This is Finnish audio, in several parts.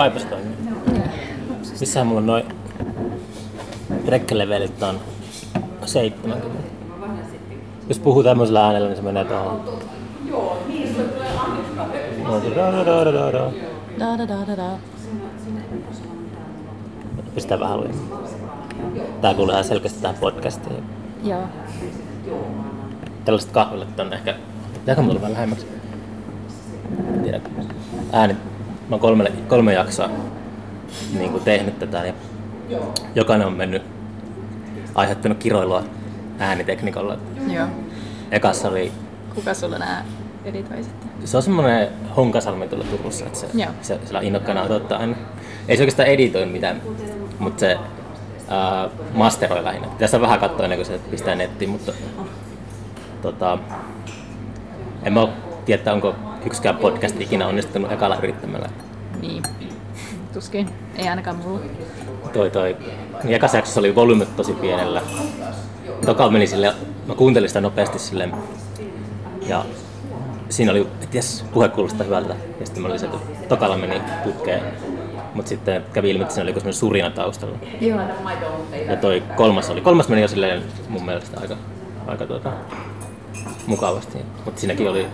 Kaipas toimii. Missähän mulla on noin rekkelevelit on 70. Jos puhuu tämmöisellä äänellä, niin se menee tuohon. Da, da, da, da, da. Pistää vähän lujemmin. Tää kuuluu ihan selkeästi tähän podcastiin. Joo. Tällaiset kahvilat on ehkä... Pitääkö mulla vähän lähemmäksi? En tiedä. Ääni... Mä oon kolme, kolme jaksoa niin kuin tehnyt tätä ja jokainen on mennyt aiheuttanut kiroilua äänitekniikalla. Joo. Ekassa oli... Kuka sulla nää editoi sitten? Se on semmonen Honkasalmi tuolla Turussa, että se, Joo. se sillä innokkaana ottaa aina. Ei se oikeastaan editoi mitään, mutta se ää, masteroi lähinnä. Tässä vähän katsoa ennen kuin se pistää nettiin, mutta tota, en mä tiedä, onko yksikään podcast ikinä onnistunut ekalla yrittämällä. Niin. Tuskin. Ei ainakaan mulla. Toi toi, niin ekassa jaksossa oli volyymet tosi pienellä. Toka meni sille, mä kuuntelin sitä nopeasti silleen, ja siinä oli, että jes, puhe kuulostaa hyvältä. Ja sitten mä olin se, että tokalla meni putkeen. Mutta sitten kävi ilmi, että siinä oli joku surina taustalla. Joo. Ja toi kolmas oli, kolmas meni jo silleen mun mielestä aika, aika tuota, mukavasti. Mutta siinäkin oli,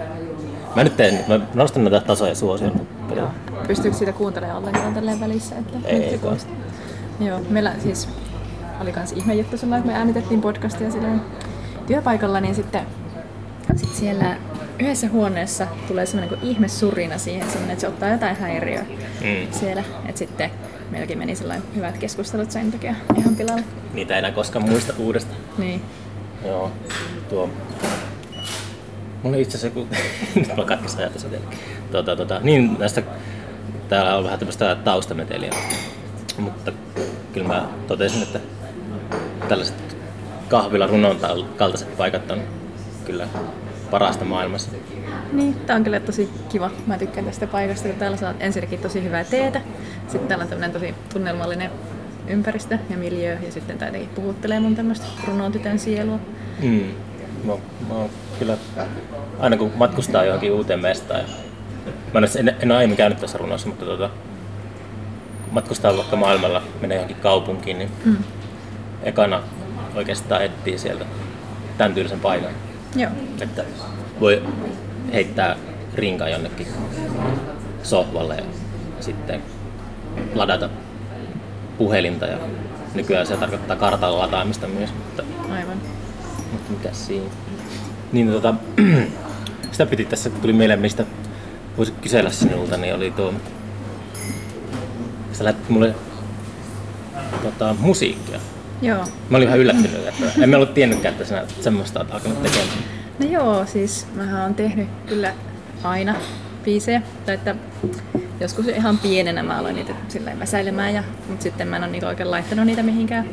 mä nyt teen, mä nostan näitä tasoja suosiolla. Joo. Pystyykö siitä kuuntelemaan ollenkaan tälleen välissä? Että Ei. Joo, meillä siis oli kans ihme juttu silloin, kun me äänitettiin podcastia silloin työpaikalla, niin sitten sit siellä yhdessä huoneessa tulee semmoinen kuin ihme surina siihen, semmoinen, että se ottaa jotain häiriöä Mm. siellä. Että sitten meilläkin meni sellainen hyvät keskustelut sen takia ihan pilalle. Niitä ei enää koskaan muista uudestaan. Niin. Joo, tuo... Mulla itse asiassa joku... Nyt mä katkes ajatus jotenkin. Tuota, tuota, niin näistä... Täällä on vähän tämmöistä taustameteliä. Mutta kyllä mä totesin, että tällaiset kahvila runon kaltaiset paikat on kyllä parasta maailmassa. Niin, tää on kyllä tosi kiva. Mä tykkään tästä paikasta, kun täällä saat ensinnäkin tosi hyvää teetä. Sitten täällä on tämmönen tosi tunnelmallinen ympäristö ja miljö, ja sitten tää jotenkin puhuttelee mun tämmöistä runotytön sielua. Mm. Mä, mä oon kyllä, aina kun matkustaa johonkin uuteen mestaan, ja mä en, en, en ole aiemmin käynyt tässä runossa, mutta tuota, kun matkustaa vaikka maailmalla, menee johonkin kaupunkiin, niin Mm. ekana oikeastaan etsii sieltä tämän tyylisen paikan. Joo. Että voi heittää rinkaa jonnekin sohvalle ja sitten ladata puhelinta ja nykyään se tarkoittaa kartan lataamista myös, mutta Aivan. Mutta mikä siinä? Niin tota, sitä piti tässä, kun tuli mieleen, mistä voisi kysellä sinulta, niin oli tuo... Sä lähetit mulle tota, musiikkia. Joo. Mä olin vähän yllättynyt, että en mä ollut tiennytkään, että sinä semmoista olet alkanut tekemään. No joo, siis mähän on tehnyt kyllä aina biisejä. Tai että joskus ihan pienenä mä aloin niitä silleen väsäilemään, ja, mutta sitten mä en ole niinku oikein laittanut niitä mihinkään.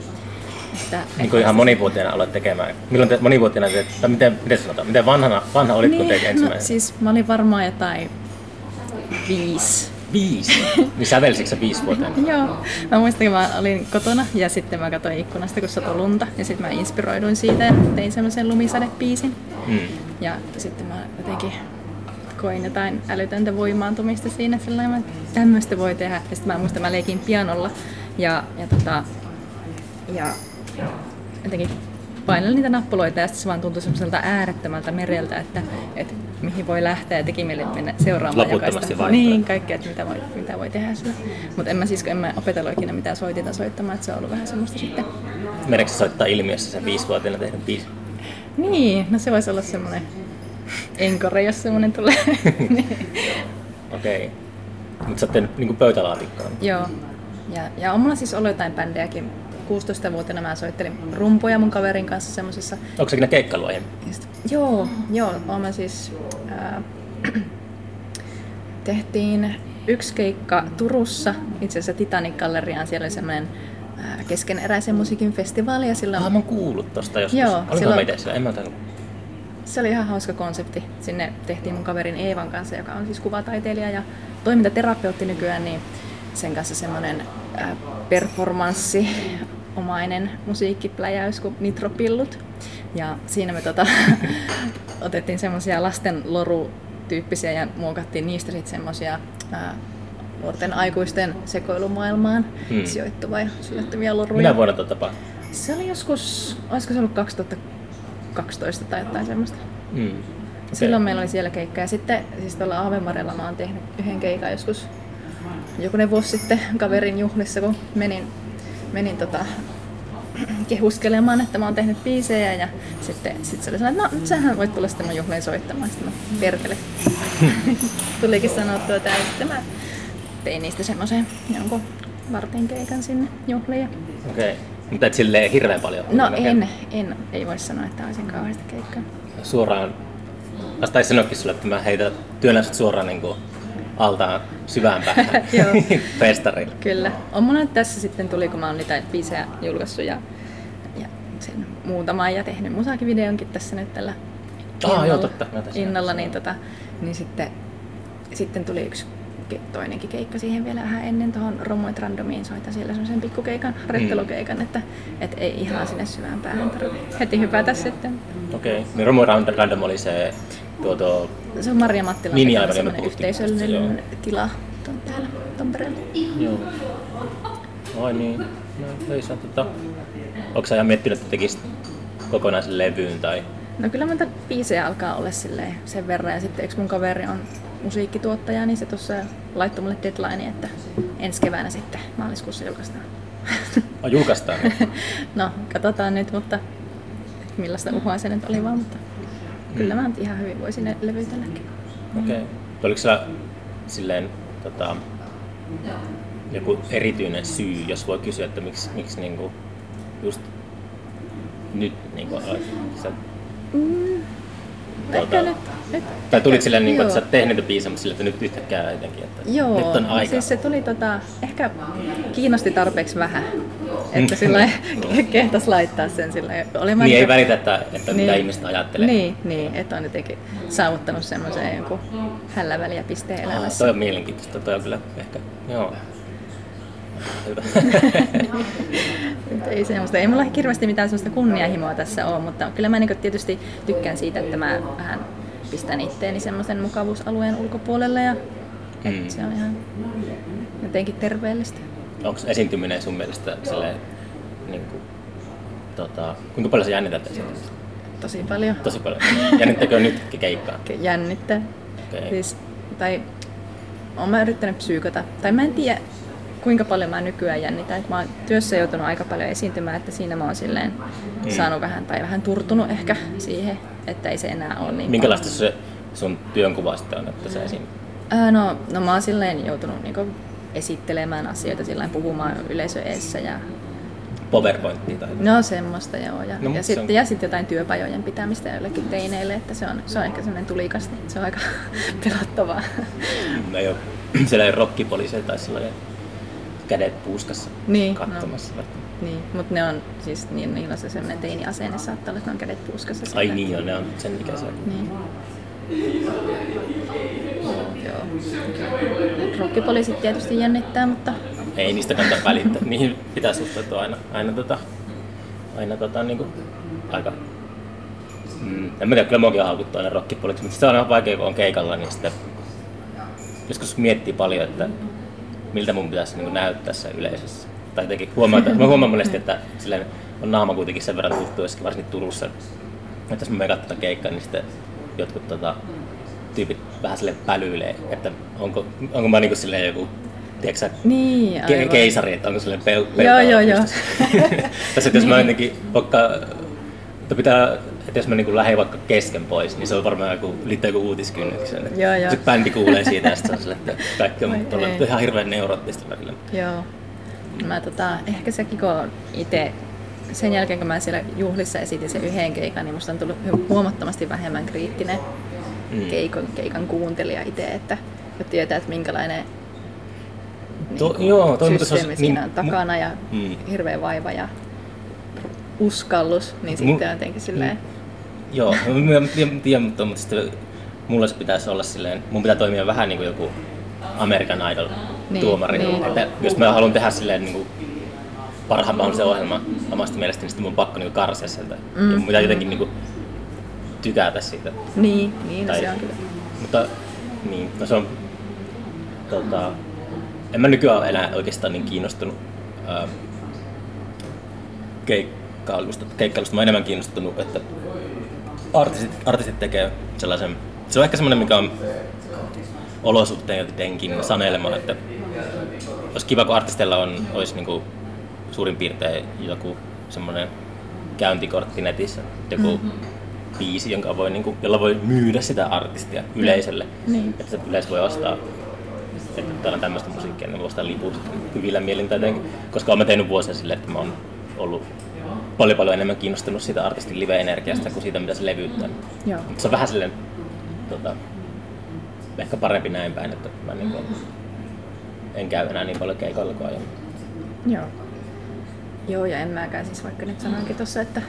Että, Niin kuin ihan monivuotiaana aloit tekemään. Milloin te monivuotiaana teet, tai miten, miten sanotaan, miten vanhana, vanha olit, kun teit no, ensimmäisen? siis mä olin varmaan jotain viisi. Viisi. Niin sävelsikö sä viisivuotiaana? Joo, mä muistan, kun mä olin kotona ja sitten mä katsoin ikkunasta, kun satoi lunta. Ja sitten mä inspiroiduin siitä ja tein semmoisen lumisadepiisin. Mm. Ja sitten mä jotenkin koin jotain älytöntä voimaantumista siinä, sellainen, että tämmöistä voi tehdä. Ja sitten mä muistan, mä leikin pianolla ja, ja, tota, ja jotenkin painelin niitä nappuloita ja sitten se vaan tuntui semmoiselta äärettömältä mereltä, että, että mihin voi lähteä ja teki mieli mennä seuraamaan jokaista. Niin, kaikkea, että mitä voi, mitä voi tehdä sillä. Mutta en mä siis, en mä opetellut ikinä mitään soitinta soittamaan, että se on ollut vähän semmoista sitten. Meneekö soittaa ilmiössä sen viisivuotiaana tehnyt biisi? Niin, no se voisi olla semmoinen enkore, jos semmoinen tulee. Niin. Okei. Mutta sä oot tehnyt niinku pöytälaatikkoon. Joo. Ja, ja on mulla siis ollut jotain bändejäkin. 16-vuotiaana mä soittelin rumpuja mun kaverin kanssa semmosessa. Onko se ikinä keikkailu aiemmin? Joo, joo, mä siis... Ää, tehtiin yksi keikka Turussa, itse asiassa Titanic-galleriaan. Siellä oli semmoinen keskeneräisen musiikin festivaali ja silloin Ah, mä oon kuullut tosta joskus. Joo, Olinko silloin- mä itse siellä? En mä tainnut. Se oli ihan hauska konsepti. Sinne tehtiin mun kaverin Eevan kanssa, joka on siis kuvataiteilija ja toimintaterapeutti nykyään, niin sen kanssa semmoinen performanssi omainen musiikkipläjäys kuin Nitropillut. Ja siinä me tota, otettiin semmoisia lasten loru tyyppisiä ja muokattiin niistä sitten semmoisia nuorten aikuisten sekoilumaailmaan Hmm. sijoittuva ja sijoittuvia loruja. Minä vuonna tapahtuu? Se oli joskus, olisiko se ollut 2012 tai jotain semmoista. Mm. Silloin meillä oli siellä keikka ja sitten siis tuolla Aavemarella mä oon tehnyt yhden keikan joskus jokunen vuosi sitten kaverin juhlissa, kun menin, menin tota, kehuskelemaan, että mä oon tehnyt biisejä ja sitten sit se oli sellainen, että no nyt sähän voit tulla sitten mun juhliin soittamaan. Sitten mä perkele. Tulikin sanottua tää ja sitten mä tein niistä semmoisen jonkun vartin keikan sinne juhliin. Okei. Okay. Mutta et silleen hirveän paljon. No en, en, ei voi sanoa, että olisin kauheasti keikkaa. Suoraan, mä taisin sanoakin sulle, että mä heitän työnnän suoraan niin kuin altaan syvään päähän Joo. festariin. Kyllä. On mulla tässä sitten tuli, kun mä oon niitä biisejä julkaissut ja, ja sen muutaman ja tehnyt musaakin videonkin tässä nyt tällä Ah, joo, totta. Mä taisin innolla niin, tota, niin sitten, sitten tuli yksi toinenkin keikka siihen vielä vähän ennen tuohon Romuit Randomiin soitan siellä semmoisen pikkukeikan, rettelukeikan, että et ei ihan sinne syvään päähän tarvitse heti hypätä sitten. Okei. Okay. Niin Romu Random, Random oli se tuo, tuo Se on Maria Mattilan tästä, yhteisöllinen tila ton täällä Tampereella. Joo. Oi niin. No, ei saa tota... Onko sä ihan miettinyt, että tekisit kokonaisen levyyn tai... No kyllä mä biisejä alkaa olla silleen sen verran ja sitten eikö mun kaveri on musiikkituottaja, niin se tuossa laittoi mulle deadline, että ensi keväänä sitten maaliskuussa julkaistaan. Oh, julkaistaan. no, katsotaan nyt, mutta millaista uhua se nyt oli vaan, mutta kyllä mä nyt ihan hyvin voisin ne levytelläkin. Okei. Okay. Oliko sulla silleen tota, joku erityinen syy, jos voi kysyä, että miksi, miksi niinku just nyt niinku sä, Ehkä Tuota- nyt, nyt tai tulit silleen, niinku, Joo. että sä oot tehnyt biisejä, mutta silleen, että nyt yhtäkkiä jotenkin, että Joo, nyt on aika. siis se tuli tota, ehkä kiinnosti tarpeeksi vähän, että sillä kehtas laittaa sen sillä oli mä niin ei niinku- välitä, että, että mitä ihmiset ajattelee. Niin, niin, että on jotenkin saavuttanut semmoisen jonkun hällä väliä pisteen Ah, elämässä. toi on mielenkiintoista, toi on kyllä ehkä, joo. Hyvä. Ei, semmoista, ei mulla hirveästi mitään semmoista kunnianhimoa tässä ole, mutta kyllä mä niinku tietysti tykkään siitä, että mä vähän pistän itteeni semmoisen mukavuusalueen ulkopuolelle ja Mm. se on ihan jotenkin terveellistä. Onko esiintyminen sun mielestä silleen, niin kuin, tota, kuinka paljon sä jännität esiintymistä? Tosi paljon Tosi paljon. Jännittäkö nyt keikkaa? jännittää. Okei. Siis, tai olen mä yrittänyt psyykata, tai mä en tiedä kuinka paljon mä nykyään jännitän. Et Mä oon työssä joutunut aika paljon esiintymään, että siinä mä oon silleen Mm. saanut vähän, tai vähän turtunut ehkä siihen, että ei se enää ole niin Minkälaista se sun työnkuva sitten on, että sä esiin... Ää, no, no mä oon silleen joutunut niinku esittelemään asioita, silleen puhumaan yleisö eessä ja PowerPointia tai... no semmoista joo. Ja, No, ja, sitten, on- ja sitten jotain työpajojen pitämistä jollekin teineille, että se on, se on ehkä semmoinen tulikasti, se on aika pelottavaa. Mä ei oo, siellä ei rokkipoliiseja tai sellainen kädet puuskassa Niin, katsomassa. No. Niin, mutta ne on siis, niin, niillä on se semmoinen teiniasenne, saattaa olla, että ne on kädet puskassa. Ai niin on, ne on sen ikäisiä. Niin. Joo. Rokkipoliisit tietysti jännittää, mutta Ei niistä kannata välittää. Niihin pitää suhtautua aina, aina, tota, aina tota, niinku, aika... Mm, en mä tiedä, kyllä muakin haukuttu aina rokkipoliiksi, mutta se on ihan vaikea, kun on keikalla, niin sitten joskus miettii paljon, että miltä mun pitäisi niin näyttää se yleisössä. Tai jotenkin huomaa, että, mä huomaan monesti, että silleen on naama kuitenkin sen verran tuttu, varsinkin Turussa, että jos mä menen katsomaan keikkaa, niin sitten jotkut tota, tyypit vähän sille pälyilee, että onko, onko mä niinku silleen joku, tiedätkö niin, ke- keisari, että onko sellainen peu, Joo, joo, joo. Tässä jos mä jotenkin vaikka, pitää, että jos mä niin lähden vaikka kesken pois, niin se on varmaan joku, liittyy joku uutiskynnyksen. Joo, joo. Sitten bändi kuulee siitä ja sitten se on sille, että kaikki on tuolla ihan hirveän neuroottista välillä. Joo. Mä tota, ehkä sekin kun on itse, sen jälkeen kun mä siellä juhlissa esitin sen yhden keikan, niin musta on tullut hu- huomattavasti vähemmän kriittinen Mm. keikan, keikan kuuntelija itse, että kun tietää, että minkälainen To- niinku joo, toi se systeemi olisi- siinä niin, on takana ja Mm. hirveä vaiva ja uskallus, niin sitten on jotenkin silleen, Joo, mä tiedän, tiedän mutta, mutta sitten mulla se pitäisi olla silleen, mun pitää toimia vähän niin kuin joku American Idol Niin, tuomari. niin. Että jos mä haluan tehdä silleen niin kuin parhaan mahdollisen ohjelman omasta mielestäni, niin sitten mun on pakko niin kuin karsia sieltä. Mm. Ja mun pitää jotenkin niin kuin tykätä siitä. niin, niin Tai- se on kyllä. Mutta niin, no se on tota, en mä nykyään ole enää oikeastaan niin kiinnostunut ää, keikkailusta. keikkailusta. Mä oon enemmän kiinnostunut, että artistit, artistit tekee sellaisen, se on ehkä semmoinen, mikä on olosuhteen jotenkin sanelema, että olisi kiva, kun artisteilla on, olisi niin kuin suurin piirtein joku semmoinen käyntikortti netissä, joku mm-hmm. biisi, jonka voi, niin kuin, jolla voi myydä sitä artistia yleisölle, niin. että se yleisö voi ostaa että täällä on tämmöistä musiikkia, niin voi ostaa liput hyvillä mielin tai jotenkin, koska olen tehnyt vuosia silleen, että mä oon ollut paljon paljon enemmän kiinnostunut siitä artistin live-energiasta kuin siitä, mitä se levyttää. Joo. Se on vähän silleen, tota, ehkä parempi näin päin, että mä niin kuin, en käy enää niin paljon keikoilla kuin aiemmin. Joo. Joo, ja en mäkään siis vaikka nyt sanoinkin tuossa, että,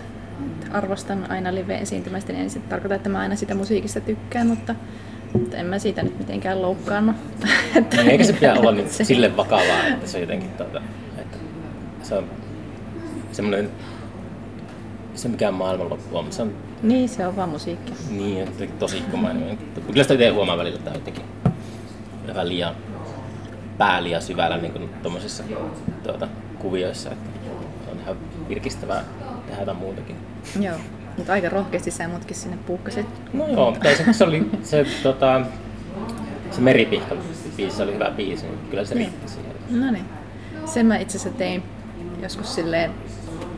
arvostan aina live-esiintymistä, niin en sit tarkoita, että mä aina sitä musiikista tykkään, mutta, mutta en mä siitä nyt mitenkään loukkaannut. että niin, eikä se pidä olla nyt sille vakavaa, että se on jotenkin, tuota, että se on semmoinen, se mikään maailmanloppu on, mutta se on... Niin, se on vaan musiikki. Niin, että tosi kumainen. Kyllä sitä itse huomaa välillä, että jotenkin vähän liian pää liian syvällä niin kuin tuota, kuvioissa. Että on ihan virkistävää tehdä jotain muutakin. Joo, mutta aika rohkeasti sä mutkin sinne puukkasit. No joo, mutta se, se oli se, tota, se meripihka biisi oli hyvä biisi, niin kyllä se niin. riitti siihen. No niin. Sen mä itse asiassa tein joskus silleen,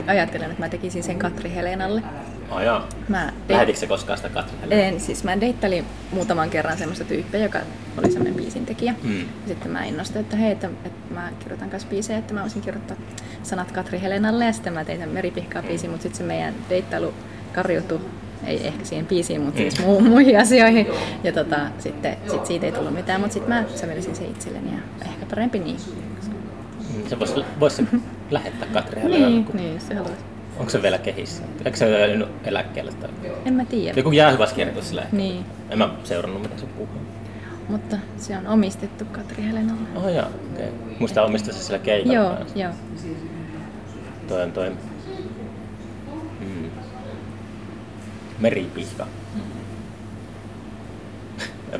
ajattelen, että mä tekisin sen Katri Helenalle. Oh, joo. Mä deit... Lähetitkö se koskaan sitä Katri Helenaa? En, siis mä deittelin muutaman kerran semmoista tyyppiä, joka oli semmoinen biisintekijä. Mm. Ja sitten mä innostuin, että hei, että, että mä kirjoitan kanssa biisejä, että mä voisin kirjoittaa sanat Katri Helenalle ja sitten mä tein sen meripihkaa biisin, mutta sitten se meidän deittailu karjutui ei ehkä siihen biisiin, mutta siis muu, muihin asioihin. Ja tota, sitten sit siitä ei tullut mitään, mutta sitten mä sävelsin se itselleni ja ehkä parempi niin. Mm, se voisi vois lähettää Katri Niin, niin, se haluaisi. Onko se vielä kehissä? Eikö se ole eläkkeellä? Tai... En mä tiedä. Joku jäähyväskirjoitus sillä. Niin. En mä seurannut, mitä se puhuu. Mutta se on omistettu Katri Helenalle. Oh joo, okei. Okay. Muista omistaa se sillä keikalla. Joo, päässä. joo. Toi on toi mm. meripihka. Mm.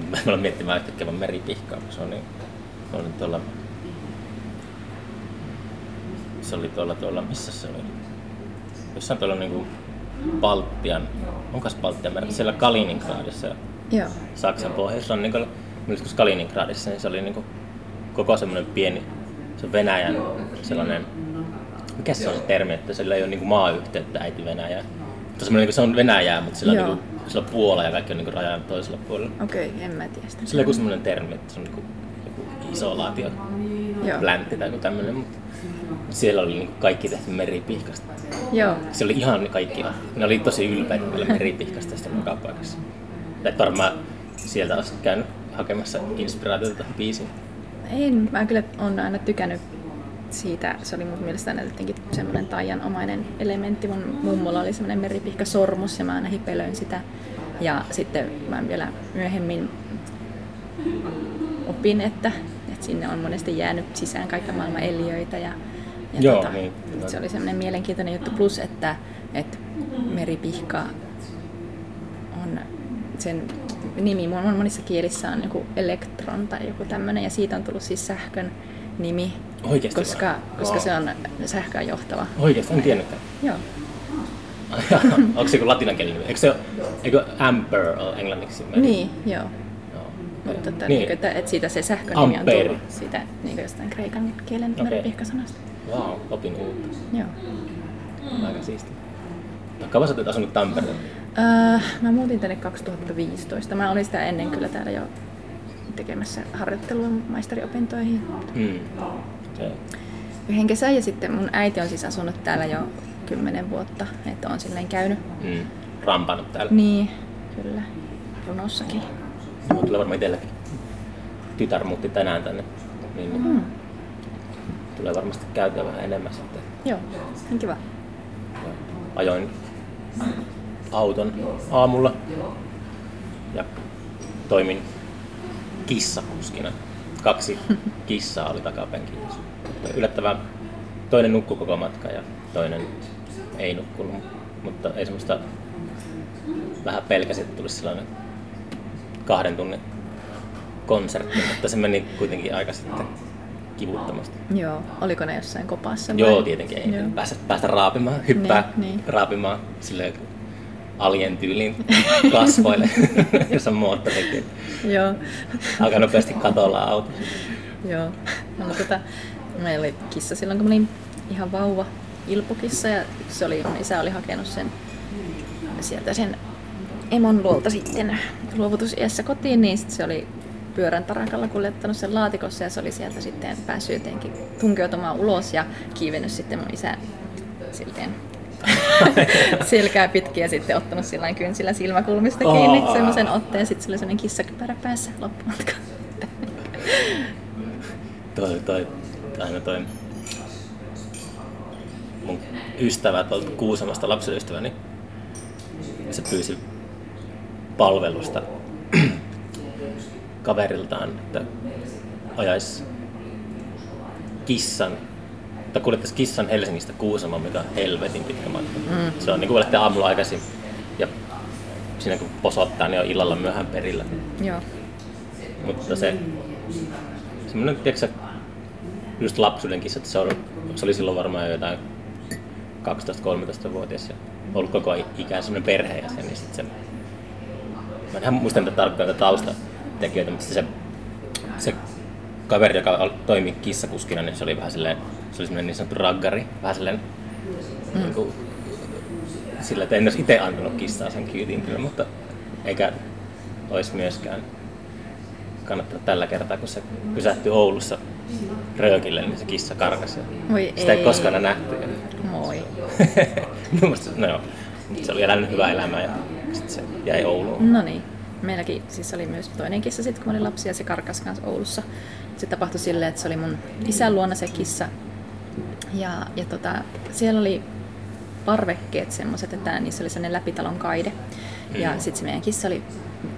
mä olen miettimään yhtäkkiä vaan meripihkaa, se on niin, on tuolla se oli tuolla, tuolla missä se oli? Jossain tuolla niinku Baltian, onko Baltian merkki, siellä Kaliningradissa, Joo. Saksan pohjoisrannikolla. Joskus Kaliningradissa, niin se oli niinku koko semmoinen pieni, se on Venäjän sellainen, mikä se on se termi, että sillä ei ole niinku maayhteyttä äiti Venäjää. Mutta niinku, se on Venäjää, mutta sillä on, niinku, sillä on Puola ja kaikki on niinku rajan toisella puolella. Okei, okay, en mä tiedä sitä. Sillä on joku semmoinen termi, että se on niinku, joku isolaatio, pläntti tai joku tämmöinen, mutta siellä oli niin kaikki tehty meripihkasta. Joo. Se oli ihan kaikki. Ne oli tosi ylpeitä kyllä meripihkasta tästä paikassa. Et varmaan sieltä olisi käynyt hakemassa inspiraatiota tähän biisiin. En, mä kyllä on aina tykännyt siitä, se oli mun mielestä aina jotenkin semmoinen taianomainen elementti. Mun mummolla oli semmoinen meripihka sormus ja mä aina hipelöin sitä. Ja sitten mä vielä myöhemmin opin, että, että sinne on monesti jäänyt sisään kaikka maailman eliöitä ja ja Joo, tota, niin. Se oli semmoinen mielenkiintoinen juttu. Plus, että, että meripihka on sen nimi monissa kielissä on joku elektron tai joku tämmöinen ja siitä on tullut siis sähkön nimi. Oikeasti koska, koska se on sähköä johtava. Oikeasti, en tiennytkään. Joo. Onko se joku latinankielinen nimi? Eikö se eikö ampere ole englanniksi? Niin, joo. Mutta että, niin. niin. että, että siitä se sähkön nimi on tullut siitä niin jostain kreikan kielen okay. meripihkasanasta. Wow, opin uutta. Joo. Aika siisti. Kauan sä olet asunut Tampereella? Öö, mä muutin tänne 2015. Mä olin sitä ennen kyllä täällä jo tekemässä harjoittelua maisteriopintoihin. Hmm. Okay. Yhden kesän ja sitten mun äiti on siis asunut täällä jo kymmenen vuotta, että on silleen käynyt. Hmm. Rampannut täällä. Niin, kyllä. Runossakin. Mutta tulee varmaan itselläkin. Tytär muutti tänään tänne. Niin, hmm tulee varmasti käytyä vähän enemmän sitten. Joo, on kiva. Ajoin auton aamulla ja toimin kissakuskina. Kaksi kissaa oli takapenkillä. Yllättävän toinen nukkui koko matka ja toinen ei nukkunut, mutta ei semmoista vähän pelkäsi, että tulisi sellainen kahden tunnin konsertti, mutta se meni kuitenkin aika sitten kivuttomasti. Joo. Oliko ne jossain kopassa? vai? Joo, tietenkin ei Joo. päästä, päästä raapimaan, hyppää Niin, niin. raapimaan sille alien tyyliin kasvoille, jos on moottorikin. Joo. Aika nopeasti katolla auto. Joo. No, tota, meillä oli kissa silloin, kun mä olin ihan vauva ilpukissa ja se oli, mun isä oli hakenut sen sieltä sen emon luolta sitten luovutusiässä kotiin, niin sit se oli pyörän tarakalla kuljettanut sen laatikossa ja se oli sieltä sitten päässyt jotenkin tunkeutumaan ulos ja kiivennyt sitten mun isä silleen selkää pitkin ja sitten ottanut sillä kynsillä silmäkulmista kiinni Aa. semmoisen otteen. Sitten sillä oli semmoinen kissakypärä päässä loppumatka. Toi, toi, aina toi mun ystävä tuolta Kuusamosta, lapsiystäväni, se pyysi palvelusta kaveriltaan, että ajaisi kissan, tai kuljettaisi kissan Helsingistä Kuusamoon, mikä on helvetin pitkä matka. Mm. Se on niin kuin lähtee aamulla aikaisin ja siinä kun posottaa, niin on illalla myöhään perillä. Joo. Mutta se semmoinen, tiedätkö just lapsuuden kissa, että se, on, se oli silloin varmaan jo jotain 12-13-vuotias ja ollut koko ikään semmoinen perheenjäsen, niin sit se, mä en muista niitä tarkkaan näitä taustatekijöitä, mutta se, se kaveri, joka toimi kissakuskina, niin se oli vähän silleen, se oli niin sanottu raggari, vähän silleen, mm. niin kuin, sillä, että en olisi itse antanut kissaa sen kyytiin kyllä, mutta eikä olisi myöskään kannattanut tällä kertaa, kun se pysähtyi Oulussa röökille, niin se kissa karkasi. Voi Sitä ei ei. koskaan enää nähty. Moi. No joo, se oli elänyt hyvää elämää ja sitten se jäi Ouluun. No niin. Meilläkin siis oli myös toinen kissa sitten, kun mä olin lapsi ja se karkas kanssa Oulussa. Se tapahtui silleen, että se oli mun isän luona se kissa. Ja, ja tota, siellä oli parvekkeet semmoiset, että niissä oli sellainen läpitalon kaide. Ja sitten se meidän kissa oli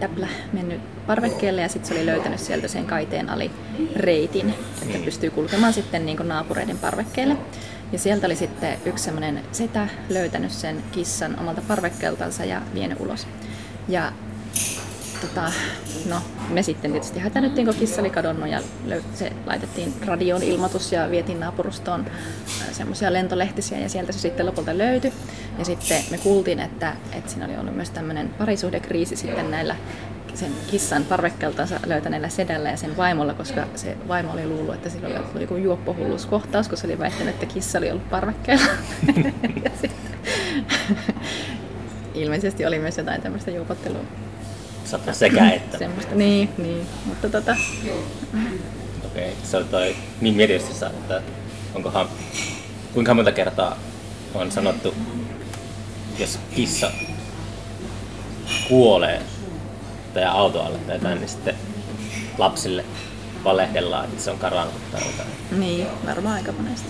täplä mennyt parvekkeelle ja sitten se oli löytänyt sieltä sen kaiteen ali reitin, että Mm. pystyy kulkemaan sitten niin naapureiden parvekkeelle. Ja sieltä oli sitten yksi semmoinen setä löytänyt sen kissan omalta parvekkeeltansa ja vienyt ulos. Ja tota, no, me sitten tietysti hätänyttiin, kun kissa oli kadonnut ja se laitettiin radioon ilmoitus ja vietiin naapurustoon semmoisia lentolehtisiä ja sieltä se sitten lopulta löytyi. Ja sitten me kuultiin, että, että siinä oli ollut myös tämmöinen parisuhdekriisi sitten näillä sen kissan parvekkeltansa löytäneellä sedällä ja sen vaimolla, koska se vaimo oli luullut, että sillä oli ollut joku juoppohulluuskohtaus, kun se oli väittänyt, että kissa oli ollut parvekkeella. ja sitten, ilmeisesti oli myös jotain tämmöistä juopottelua Saattaa sekä että. Semmoista, niin, niin. Mutta tota, Okei, se on toi niin mietitystä, että onkohan, kuinka monta kertaa on sanottu, jos kissa kuolee tai auto alle tai jotain, niin sitten lapsille valehdellaan, että se on karannut tai jotain. niin, varmaan aika monesti.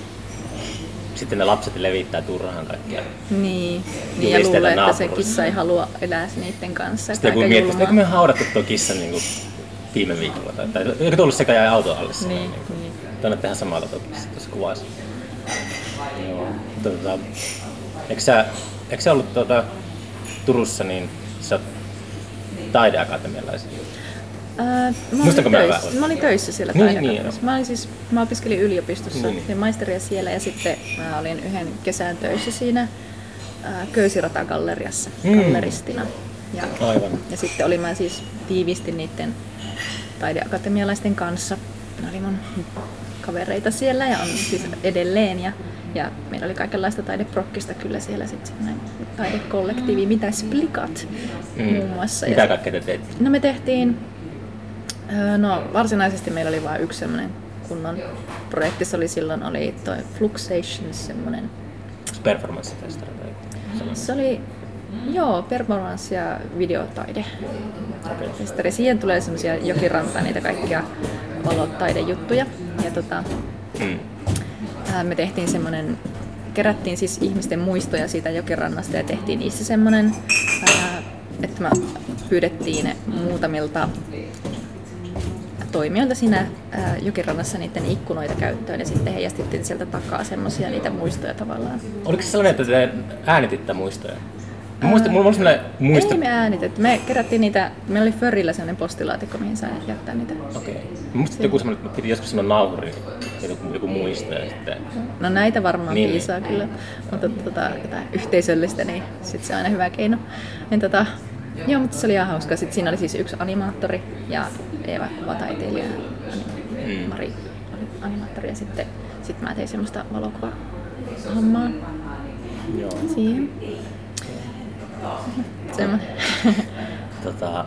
Sitten ne lapset levittää turhaan kaikkia. Niin, niin ja luulee, että se kissa ei halua elää niiden kanssa. Sitten aika miettii, että eikö me haudattu tuo kissa niin kuin viime viikolla, tai, tai eikö tullut sekä jäi auto alle sinne, Niin, niin kuin. niin. Tuonne tehdään samalla tuo kissa tuossa kuvassa. Joo. Tota, eikö, sä, eikö sä ollut tuota, Turussa, niin sä oot taideakatemialaisia? Ää, mä, olin mä töissä, mä olin töissä siellä Niin, taideakatemiassa. Mä, olin siis, mä opiskelin yliopistossa, Niin. niin. maisteria siellä ja sitten mä olin yhden kesän töissä siinä ää, Köysirata-galleriassa Mm. galleristina. Ja, Aivan. ja sitten olin mä siis tiivisti niiden taideakatemialaisten kanssa. Ne oli mun kavereita siellä ja on siis edelleen. Ja, ja meillä oli kaikenlaista taideprokkista kyllä siellä sitten taidekollektiivi, mitä Splikat Mm. muun muassa. Mitä kaikkea te teitte? No me tehtiin, no varsinaisesti meillä oli vain yksi semmoinen kunnon projekti, se oli silloin oli toi Fluxation semmoinen. Performanssifestari tai? Se oli, joo, performance ja videotaide. Festari. Siihen tulee semmoisia jokirantaa, niitä kaikkia valotaidejuttuja. Ja tota, Mm. ää, me tehtiin semmoinen, kerättiin siis ihmisten muistoja siitä jokirannasta ja tehtiin niissä semmoinen, ää, että me pyydettiin muutamilta toimijoilta siinä ää, jokirannassa niiden ikkunoita käyttöön ja sitten heijastettiin sieltä takaa semmoisia niitä muistoja tavallaan. Oliko se sellainen, että te äänititte muistoja? Mä muistan, mulla on sellainen muista... Ei me äänitetty. Me kerättiin niitä, meillä oli Förillä sellainen postilaatikko, mihin sai jättää niitä. Okei. Okay. Että joku semmoinen, että piti joskus sanoa nauhuri, joku, joku muisto ja sitten... No näitä varmaan Niin. niin. piisaa kyllä, mutta tota, jotain yhteisöllistä, niin sit se on aina hyvä keino. Niin, tota, joo, mutta se oli ihan hauska. Sitten siinä oli siis yksi animaattori ja Eeva kuvataiteilija. Mm. Mari animaattori ja sitten sit mä tein semmoista valokuva hommaa Joo. siihen. Semmoinen. Tota...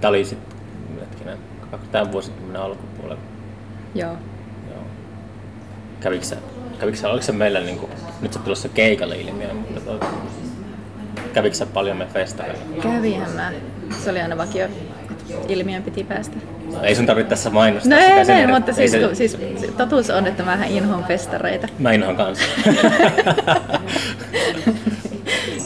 Tää oli sitten, hetkinen, tämän vuosikymmenen alkupuolella. joo. Joo. Kävikö sä, kävikö sä, oliko se meillä niinku, nyt sä tulossa keikalle ilmiö, mutta to, kävikö paljon me festareilla? Kävihän mä. Se oli aina vakio, että ilmiön piti päästä. No, ei sun tarvitse tässä mainostaa No sitä ei, sen ei mutta Ei siis, se- siis totuus on, että mä inhoan festareita. Mä inhoan kanssa.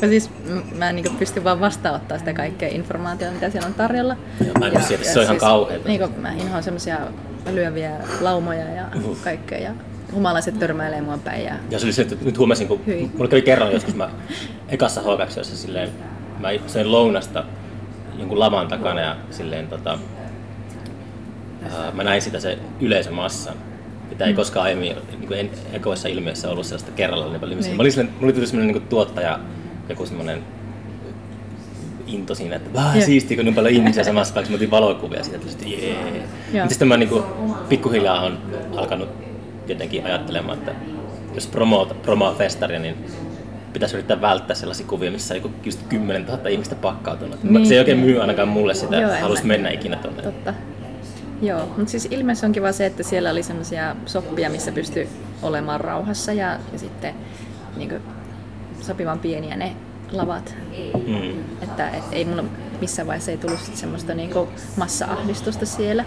Ja siis m- mä en niin pysty vaan vastaanottaa sitä kaikkea informaatiota, mitä siellä on tarjolla. Joo, mä en pysty, että se on ihan kauheeta. Niin mä inhoan semmoisia lyöviä laumoja ja Uhuh. kaikkea. Ja humalaiset törmäilee mua päin. Ja... Ja se oli se, että nyt huomasin, kun Hyi. mulla kävi kerran joskus mä ekassa h silleen, mä söin lounasta jonkun laman takana ja silleen tota, ää, mä näin sitä se yleisömassan. Mitä ei Mm. koskaan aiemmin niin kuin en, ekoissa ilmiöissä ollut sellaista kerralla niin paljon. Niin. Mä olin silleen, mulla tuli semmoinen niin tuottaja, joku semmoinen into siinä, että vähän siistiä, kun niin paljon ihmisiä samassa paikassa. Mä otin valokuvia siitä, että jee. Mutta sitten mä niin kuin, pikkuhiljaa on alkanut jotenkin ajattelemaan, että jos promoa, promoa festaria, niin pitäisi yrittää välttää sellaisia kuvia, missä on joku just 10 000 ihmistä pakkautunut. Niin. Se ei oikein myy ainakaan mulle sitä, Joo, että mä- mennä ikinä tuonne. Totta. Joo, mutta siis ilmeisesti on kiva se, että siellä oli semmoisia soppia, missä pystyi olemaan rauhassa ja, ja sitten niin kuin, sopivan pieniä ne lavat. Mm. Että et ei mulla missään vaiheessa ei tullut sit semmoista niinku massa-ahdistusta siellä.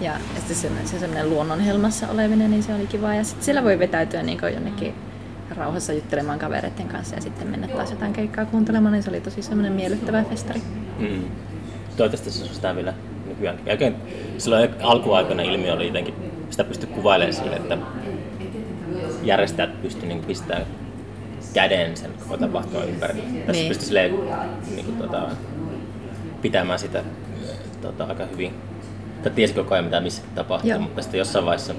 Ja, ja sitten se, se semmoinen luonnonhelmassa olevinen, niin se oli kiva. Ja sitten siellä voi vetäytyä niinku jonnekin rauhassa juttelemaan kavereiden kanssa ja sitten mennä taas jotain keikkaa kuuntelemaan, niin se oli tosi semmoinen miellyttävä festari. Mm. Toivottavasti se on sitä vielä nykyään. Ja oikein, silloin alkuaikoina ilmiö oli jotenkin, sitä pystyi kuvailemaan sille, että järjestäjät pystyi niin pistämään käden sen koko tapahtuman ympärille. Tässä Niin. pystyi silleen, niin kuin, tota, pitämään sitä tota, aika hyvin. Tai tiesi koko ajan mitä missä tapahtuu, Joo. mutta sitten jossain vaiheessa,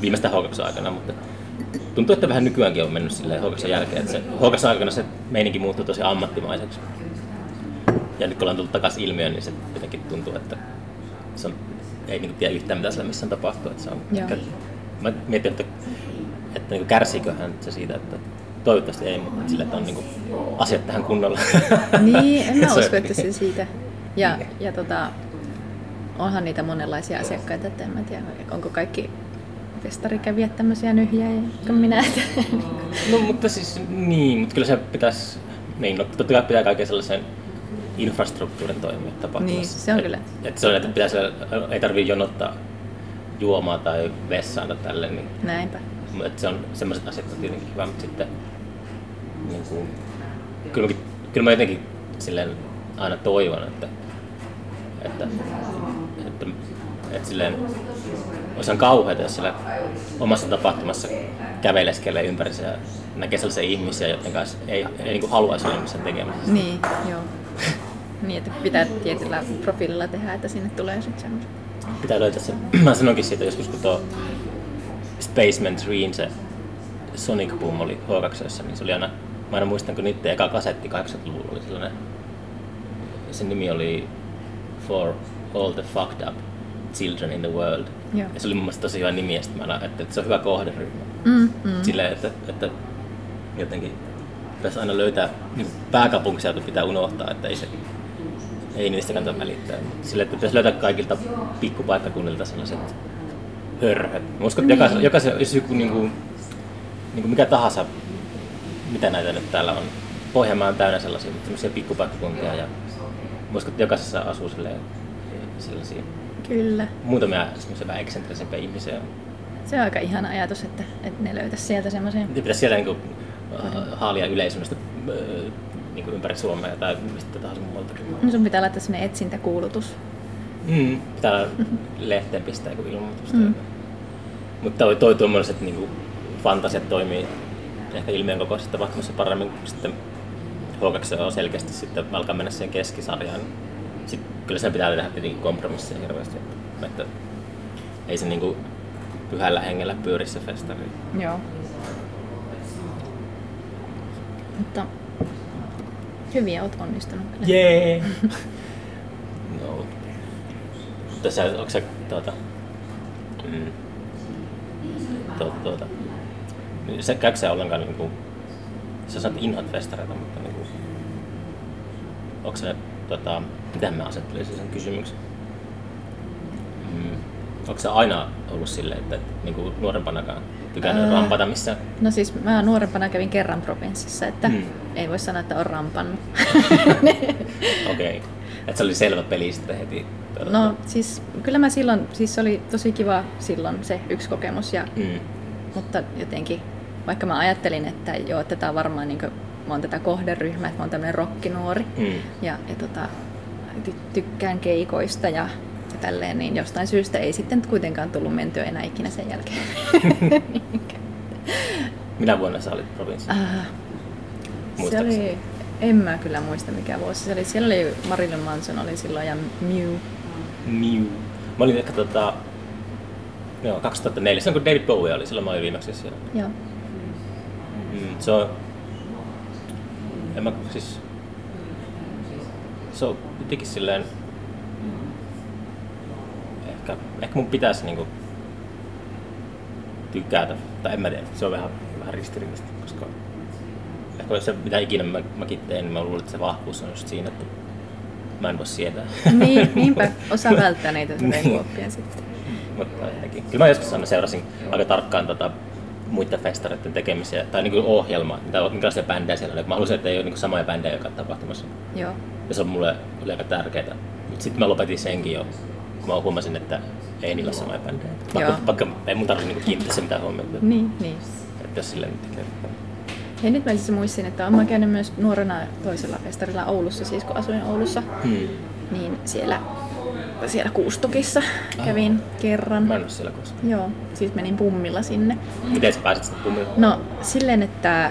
viimeistä h aikana, mutta tuntuu, että vähän nykyäänkin on mennyt silleen h jälkeen, että se aikana se meininki muuttui tosi ammattimaiseksi. Ja nyt kun ollaan tullut takaisin ilmiöön, niin se jotenkin tuntuu, että se on, ei niin tiedä yhtään mitä siellä missään tapahtuu. Että se on, ehkä, mä mietin, että, että niin kärsiiköhän se siitä, että toivottavasti ei, mutta sillä, että on niin asiat tähän kunnolla. Niin, en mä usko, että se siitä. Ja, ja tota, onhan niitä monenlaisia asiakkaita, että en mä tiedä, onko kaikki festarikävijät tämmöisiä nyhjää, kun minä. No mutta siis niin, mutta kyllä se pitäisi, niin no, totta kai pitää kaiken sellaisen infrastruktuurin toimia tapahtumassa. Niin, se on kyllä. Et, et se on, että pitäisi, ei tarvii jonottaa juomaa tai vessaan tai tälle, niin Näinpä. Et se on semmoiset asiat on tietenkin hyvä, mutta sitten niin kuin, kyllä, mäkin, kyllä mä jotenkin silleen aina toivon, että, että, että, että silleen, olisi ihan kauheata, jos siellä omassa tapahtumassa käveleskelee ympärissä ja näkee sellaisia ihmisiä, joiden kanssa ei, ei niin haluaisi olla missään tekemässä. Niin, joo. Niin, että pitää tietyllä profiililla tehdä, että sinne tulee sitten semmoista. Pitää löytää se. Mä sanonkin siitä joskus, kun tuo Spaceman 3, se Sonic Boom oli h niin se oli aina, mä aina muistan, kun niiden eka kasetti 80-luvulla oli sellainen, sen nimi oli For All the Fucked Up Children in the World. Joo. Ja se oli mun mielestä tosi hyvä nimi, mä että, että se on hyvä kohderyhmä. Mm, mm. Silleen, että, että jotenkin pitäisi aina löytää, niin pääkaupunkiseutu pitää unohtaa, että ei se ei niistä kannata välittää. Mutta Sille, että pitäisi löytää kaikilta pikkupaikkakunnilta sellaiset hörhöt. Mä uskon, että jokaisen, jokaisen jos joku niin kuin, niin kuin mikä tahansa, mitä näitä nyt täällä on, Pohjanmaa on täynnä sellaisia, sellaisia pikkupaikkakuntia ja mä uskon, että jokaisessa asuu silleen, sellaisia Kyllä. muutamia semmoisia vähän eksentrisempiä ihmisiä. Se on aika ihana ajatus, että, että ne löytäisi sieltä semmoisen. Ja pitäisi siellä niin kuin, uh, haalia yleisömistä uh, niin kuin ympäri Suomea tai mistä tahansa muualtakin. No sun pitää laittaa semmoinen etsintäkuulutus. Mm, pitää lehteen pistää joku ilmoitus. Mm. Mutta toi, toi tuommoiset niinku fantasiat toimii ehkä ilmiön kokoisessa tapahtumassa paremmin kuin sitten H2 on selkeästi sitten alkaa mennä siihen keskisarjaan. Sitten kyllä sen pitää tehdä tietenkin kompromisseja hirveästi. Että, että ei se niinku pyhällä hengellä pyöri se festari. Joo. Mutta hyviä oot onnistunut kyllä. Jee! no. Mutta sä, onko se tuota... Mm, tuota, tuota, niin se käykö se ollenkaan niinku... Sä sanot inhot festareita, mutta niinku... Onko se tota... Miten mä asettelisin sen kysymyksen? Mm. Onko se aina ollut silleen, että niinku nuorempanakaan tykännyt Ää. rampata missään? No siis mä nuorempana kävin kerran provinssissa, että Hmm. ei voi sanoa, että on rampannut. Okei. Okay. Että se oli selvä peli sitten heti. tuota, no siis kyllä mä silloin, siis se oli tosi kiva silloin se yksi kokemus, ja, Mm. mutta jotenkin vaikka mä ajattelin, että joo, että tää on varmaan niin mä oon tätä kohderyhmää, että mä oon tämmönen rokkinuori Mm. ja, ja tota, ty- tykkään keikoista ja, ja tälleen, niin jostain syystä ei sitten kuitenkaan tullut mentyä enää ikinä sen jälkeen. Minä vuonna sä olit provinssissa? Ah, se oli, en mä kyllä muista mikä vuosi se oli. Siellä oli Marilyn Manson oli silloin ja Mew. Mew. Mä olin ehkä tota... Joo, 2004. Silloin kun David Bowie oli, silloin mä olin viimeksi siellä. Joo. Mm, se on... En mä siis... Se on jotenkin silleen... Ehkä, ehkä mun pitäisi niinku tykätä, tai en mä tiedä, se on vähän, vähän ristiriitaista, koska ehkä se mitä ikinä mä, mäkin teen, niin mä luulen, että se vahvuus on just siinä, että mä en voi sietää. Niin, niinpä osaa välttää niitä Niin. veikuoppia sitten. Mutta jotenkin. Kyllä mä joskus aina seurasin aika tarkkaan tota, muiden festareiden tekemisiä, tai niinku ohjelmaa, mitä, minkälaisia bändejä siellä oli. Mä halusin, että ei ole niinku samoja bändejä joka tapahtumassa. Joo. Ja se on mulle oli aika tärkeää. Sitten mä lopetin senkin jo, kun mä huomasin, että ei niillä ole samoja bändejä. Vaikka, vaikka ei mun tarvitse niinku kiinnittää se mitään huomiota. Niin, niin. Että jos silleen nyt tekee. Ja nyt mä itse asiassa muistin, että olen käynyt myös nuorena toisella festarilla Oulussa, siis kun asuin Oulussa, Hmm. niin siellä, siellä Kuustokissa kävin kerran. Mä en ole siellä koskaan. Joo, siis menin pummilla sinne. Miten sä pääsit sinne pummille? No silleen, että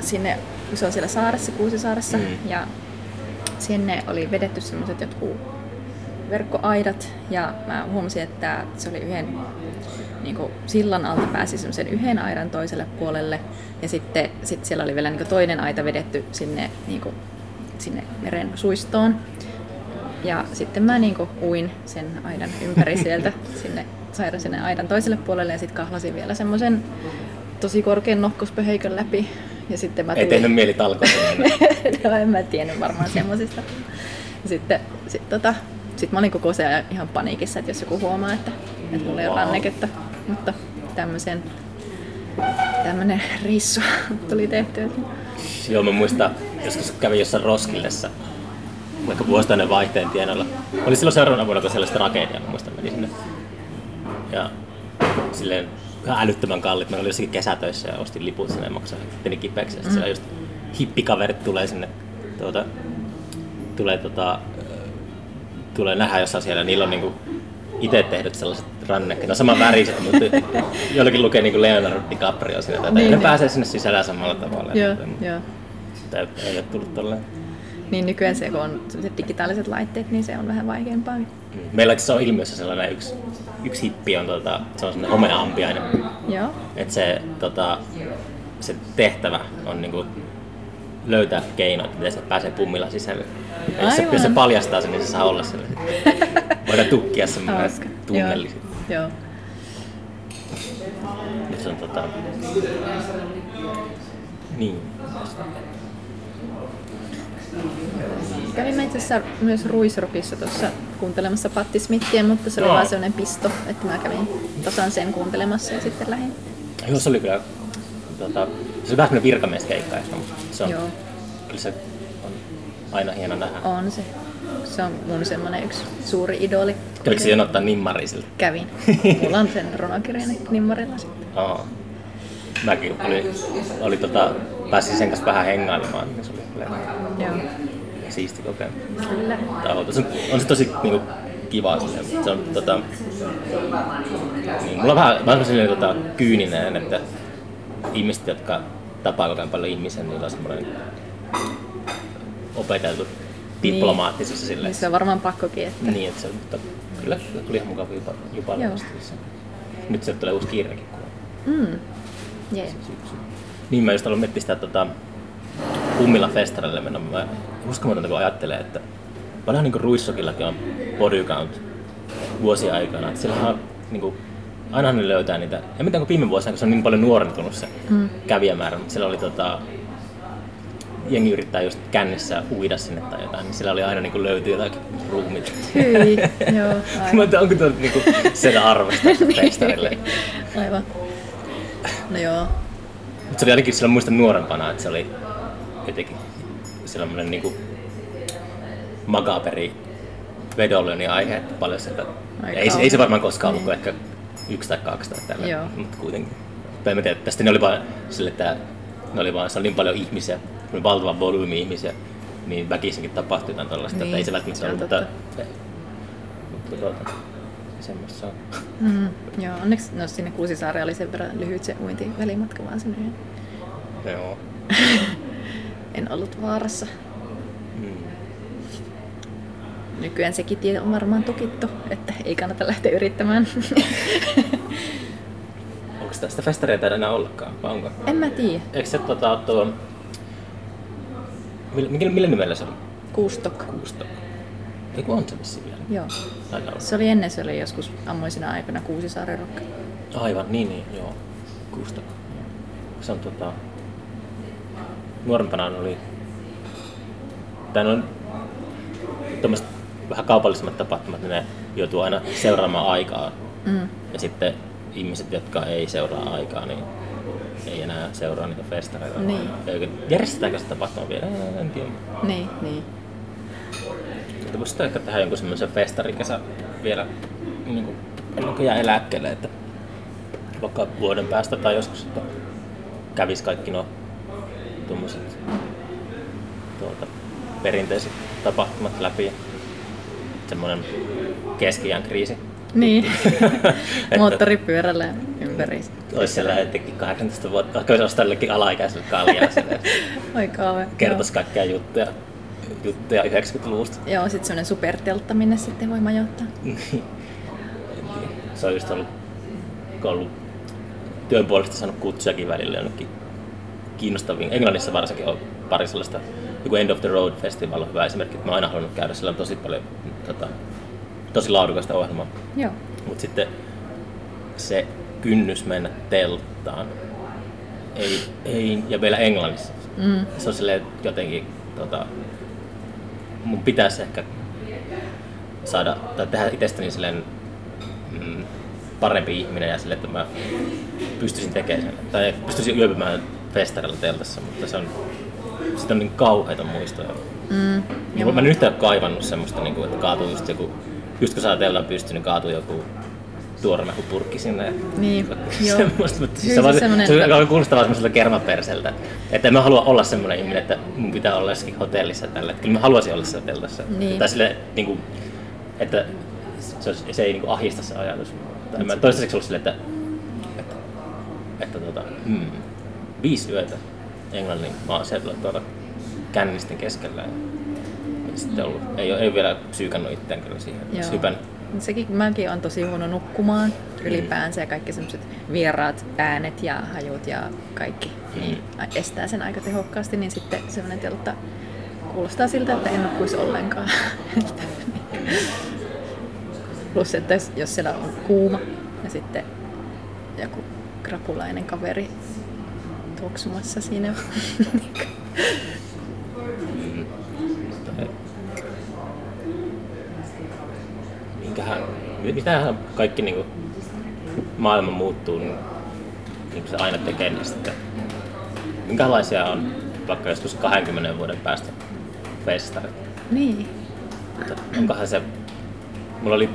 sinne, kun se on siellä saaressa, Kuusisaaressa, Mm. ja sinne oli vedetty semmoiset jotkut verkkoaidat, ja mä huomasin, että se oli yhden niin kuin sillan alta pääsi semmoisen yhden aidan toiselle puolelle, ja sitten sit siellä oli vielä niin kuin toinen aita vedetty sinne, niin kuin, sinne meren suistoon. Ja sitten mä niin kuin uin sen aidan ympäri sieltä sinne sairaan sinne aidan toiselle puolelle ja sitten kahlasin vielä semmoisen tosi korkean nohkospöheikön läpi. Ja sitten mä Ei tulin... tehnyt mieli mennä. no en mä tiennyt varmaan semmosista. Ja sitten sit, tota, sit mä olin koko se ajan ihan paniikissa, että jos joku huomaa, että, että mulla ei ole Wow. ranneketta. Mutta tämmöisen tämmönen reissu tuli tehtyä. Joo, mä muistan, joskus kävin jossain Roskildessa, vaikka vuositainen vaihteen tienoilla. Oli silloin seuraavana vuonna, kun sellaista tragediaa, mä muistan, menin sinne. Ja silleen ihan älyttömän kallit. Mä olin jossakin kesätöissä ja ostin liput sinne ja maksoin itteni kipeäksi. Ja sitten siellä just hippikaverit tulee sinne, tuota, tulee, tota, tulee nähdä jossain siellä. Niillä on niinku itse tehdyt sellaiset rannekkeet. Ne on saman väriset, mutta jollakin lukee niinku Leonardo DiCaprio siinä. Tai Niin, ne niin. pääsee sinne sisällä samalla tavalla. Joo, joo. Tai ei ole tullut tolleen. Niin nykyään se, kun on digitaaliset laitteet, niin se on vähän vaikeampaa. Meillä itse asiassa on ilmiössä sellainen yksi, yksi hippi on, tota, se on sellainen homeampiainen. Joo. Että se, tota, se tehtävä on niinku löytää keinot, miten se pääsee pummilla sisälle. Ja Jos se, jos se paljastaa sen, niin se saa olla siellä. sitten. Voidaan tukkia semmoinen tunneli. Joo. Joo. Nyt se on tota... Niin. Kävimme itse asiassa myös Ruisrockissa tuossa kuuntelemassa Patti Smithia, mutta se oli Joo. vaan sellainen pisto, että mä kävin tasan sen kuuntelemassa ja sitten lähdin. Joo, se oli kyllä... Tota, se oli vähän semmoinen virkamieskeikka ehkä, mutta se on, Joo, kyllä se on aina hieno nähdä. on se. Se on mun semmoinen yksi suuri idoli. Kävikö se jonottaa nimmari siltä? Kävin. Mulla on sen runokirjan nimmarilla sitten. Aa. Mäkin oli, oli tota, pääsin sen kanssa vähän hengailemaan, niin se oli Joo, siisti kokemus. kyllä. Tai Se on, on se tosi niinku, kiva silleen, se on tota, niin, mulla on vähän, vähän silleen tota, kyyninen, että ihmiset, jotka tapaa koko ajan paljon ihmisiä, niillä on semmoinen opeteltu diplomaattisesti silleen. Niin se on varmaan pakkokin, että... Niin, että se, mutta kyllä tuli ihan mukavia jupa, Joo. Nyt se tulee uusi kirjakin. Mm. Syksy. Niin mä just aloin miettiä sitä tota, Kummilla festarille mennä. Mä uskomatonta kun ajattelee, että paljon niin Ruissokillakin on body count vuosia aikana. Sillähän on niin kuin, aina ne löytää niitä. Ja mitä kuin viime vuosina, kun se on niin paljon nuorentunut se mm. kävijämäärä, mutta siellä oli tota, jengi yrittää just kännissä uida sinne tai jotain, niin siellä oli aina niin kuin löytyy jotakin ruumit. Hyi, joo, Mä aivan. en onko tuo niinku sen arvosta festarille. aivan. No joo, Mutta se oli ainakin silloin muistan nuorempana, että se oli jotenkin sellainen niinku makaperi vedollinen aihe, että paljon sieltä... Ei, se- ei se varmaan koskaan ollut Niin. kuin ehkä yksi tai kaksi tai tällä, Joo. mutta kuitenkin. Tai mä että tästä ne oli vaan sille, että ne oli vaan, se oli niin paljon ihmisiä, oli valtava volyymi ihmisiä, niin väkisinkin tapahtui jotain tällaista, Niin, että ei se välttämättä se on ollut, mutta, mutta tuota, semmoista se on. mm, joo, onneksi no, sinne Kuusisaari oli sen verran lyhyt se uinti välimatka vaan sinne. Joo. En ollut vaarassa. Mm. Nykyään sekin tie on varmaan tukittu, että ei kannata lähteä yrittämään. Onko tästä festareita enää ollakaan, vai onko? en mä tiedä. Eikö se tota, tuo... Millä, millä, millä nimellä se on? Kuustok. Kuusto. Ei kun on se vissiin vielä. Joo. Se oli ennen, se oli joskus ammoisina aikana Kuusisaaren rokka. Aivan, niin niin, joo. Kuusto. Se on tota... Nuorempana oli... Tai on tuommoiset vähän kaupallisemmat tapahtumat, niin ne joutuu aina seuraamaan aikaa. Mm. Ja sitten ihmiset, jotka ei seuraa aikaa, niin ei enää seuraa niitä festareita. Niin. Eikö- Järjestetäänkö se tapahtuma vielä? En tiedä. Niin, niin. Mutta voisi ehkä tehdä jonkun semmoisen festarikesä vielä niin kuin, ennen kuin jää eläkkeelle, että vaikka vuoden päästä tai joskus, että kävisi kaikki nuo tuommoiset tuota, perinteiset tapahtumat läpi semmoinen keskiään kriisi. Niin. Moottoripyörällä ympäri. Olisi siellä jotenkin 18 vuotta, vaikka olisi ostanut jollekin alaikäiselle kaljaa Oi kauan. kertoisi kaikkia juttuja, juttuja 90-luvusta. Joo, sitten semmoinen superteltta, minne sitten voi majoittaa. Se on just ollut, kun ollut työn puolesta saanut kutsujakin välillä jonnekin kiinnostaviin. Englannissa varsinkin on pari sellaista, joku End of the Road Festival on hyvä esimerkki, että mä oon aina halunnut käydä, sillä on tosi paljon tota, tosi laadukasta ohjelmaa. Joo. Mutta sitten se kynnys mennä telttaan, ei, ei, ja vielä Englannissa, Mm. se on silleen jotenkin, tota, mun pitäisi ehkä saada, tai tehdä itsestäni silleen mm, parempi ihminen ja silleen, että mä pystyisin tekemään sen. Tai pystyisin yöpymään festarilla teltassa, mutta se on, sitä on niin kauheita muistoja. Mm. Ja mä en yhtään kaivannut semmoista, niin kuin, että kaatuu just joku, just kun saa teltan pystyyn, niin kaatuu joku tuoremehupurkki sinne. Niin, joo. semmoista, mutta siis se, se vaan, semmoinen- se, se kuulostaa semmoiselta kermaperseltä. Että en mä halua olla semmoinen ihminen, että mun pitää olla jossakin hotellissa tällä. Että kyllä mä haluaisin olla siellä teltassa. Niin. Tai sille, niin kuin, että se, olisi- se ei niin kuin ahista se ajatus. Tai mä toistaiseksi ollut silleen, että, että, että tota, hmm, viisi yötä Englannin maaseudulla tuolla kännisten keskellä. Ja sitten ollut, ei, ole, ei ole vielä psyykannut itseään kyllä siihen. Joo. Joo. Hypän. Sekin mäkin on tosi huono nukkumaan ylipäänsä ja kaikki semmoiset vieraat äänet ja hajut ja kaikki niin estää sen aika tehokkaasti, niin sitten semmoinen teltta kuulostaa siltä, että en nukkuisi ollenkaan. Plus, että jos siellä on kuuma ja sitten joku krapulainen kaveri tuoksumassa siinä. Minkähän, mitähän kaikki niin kuin, maailma muuttuu, niin, niin kuin se aina tekee niistä. Minkälaisia on vaikka joskus 20 vuoden päästä festarit? niin. Mutta onkohan se... Mulla oli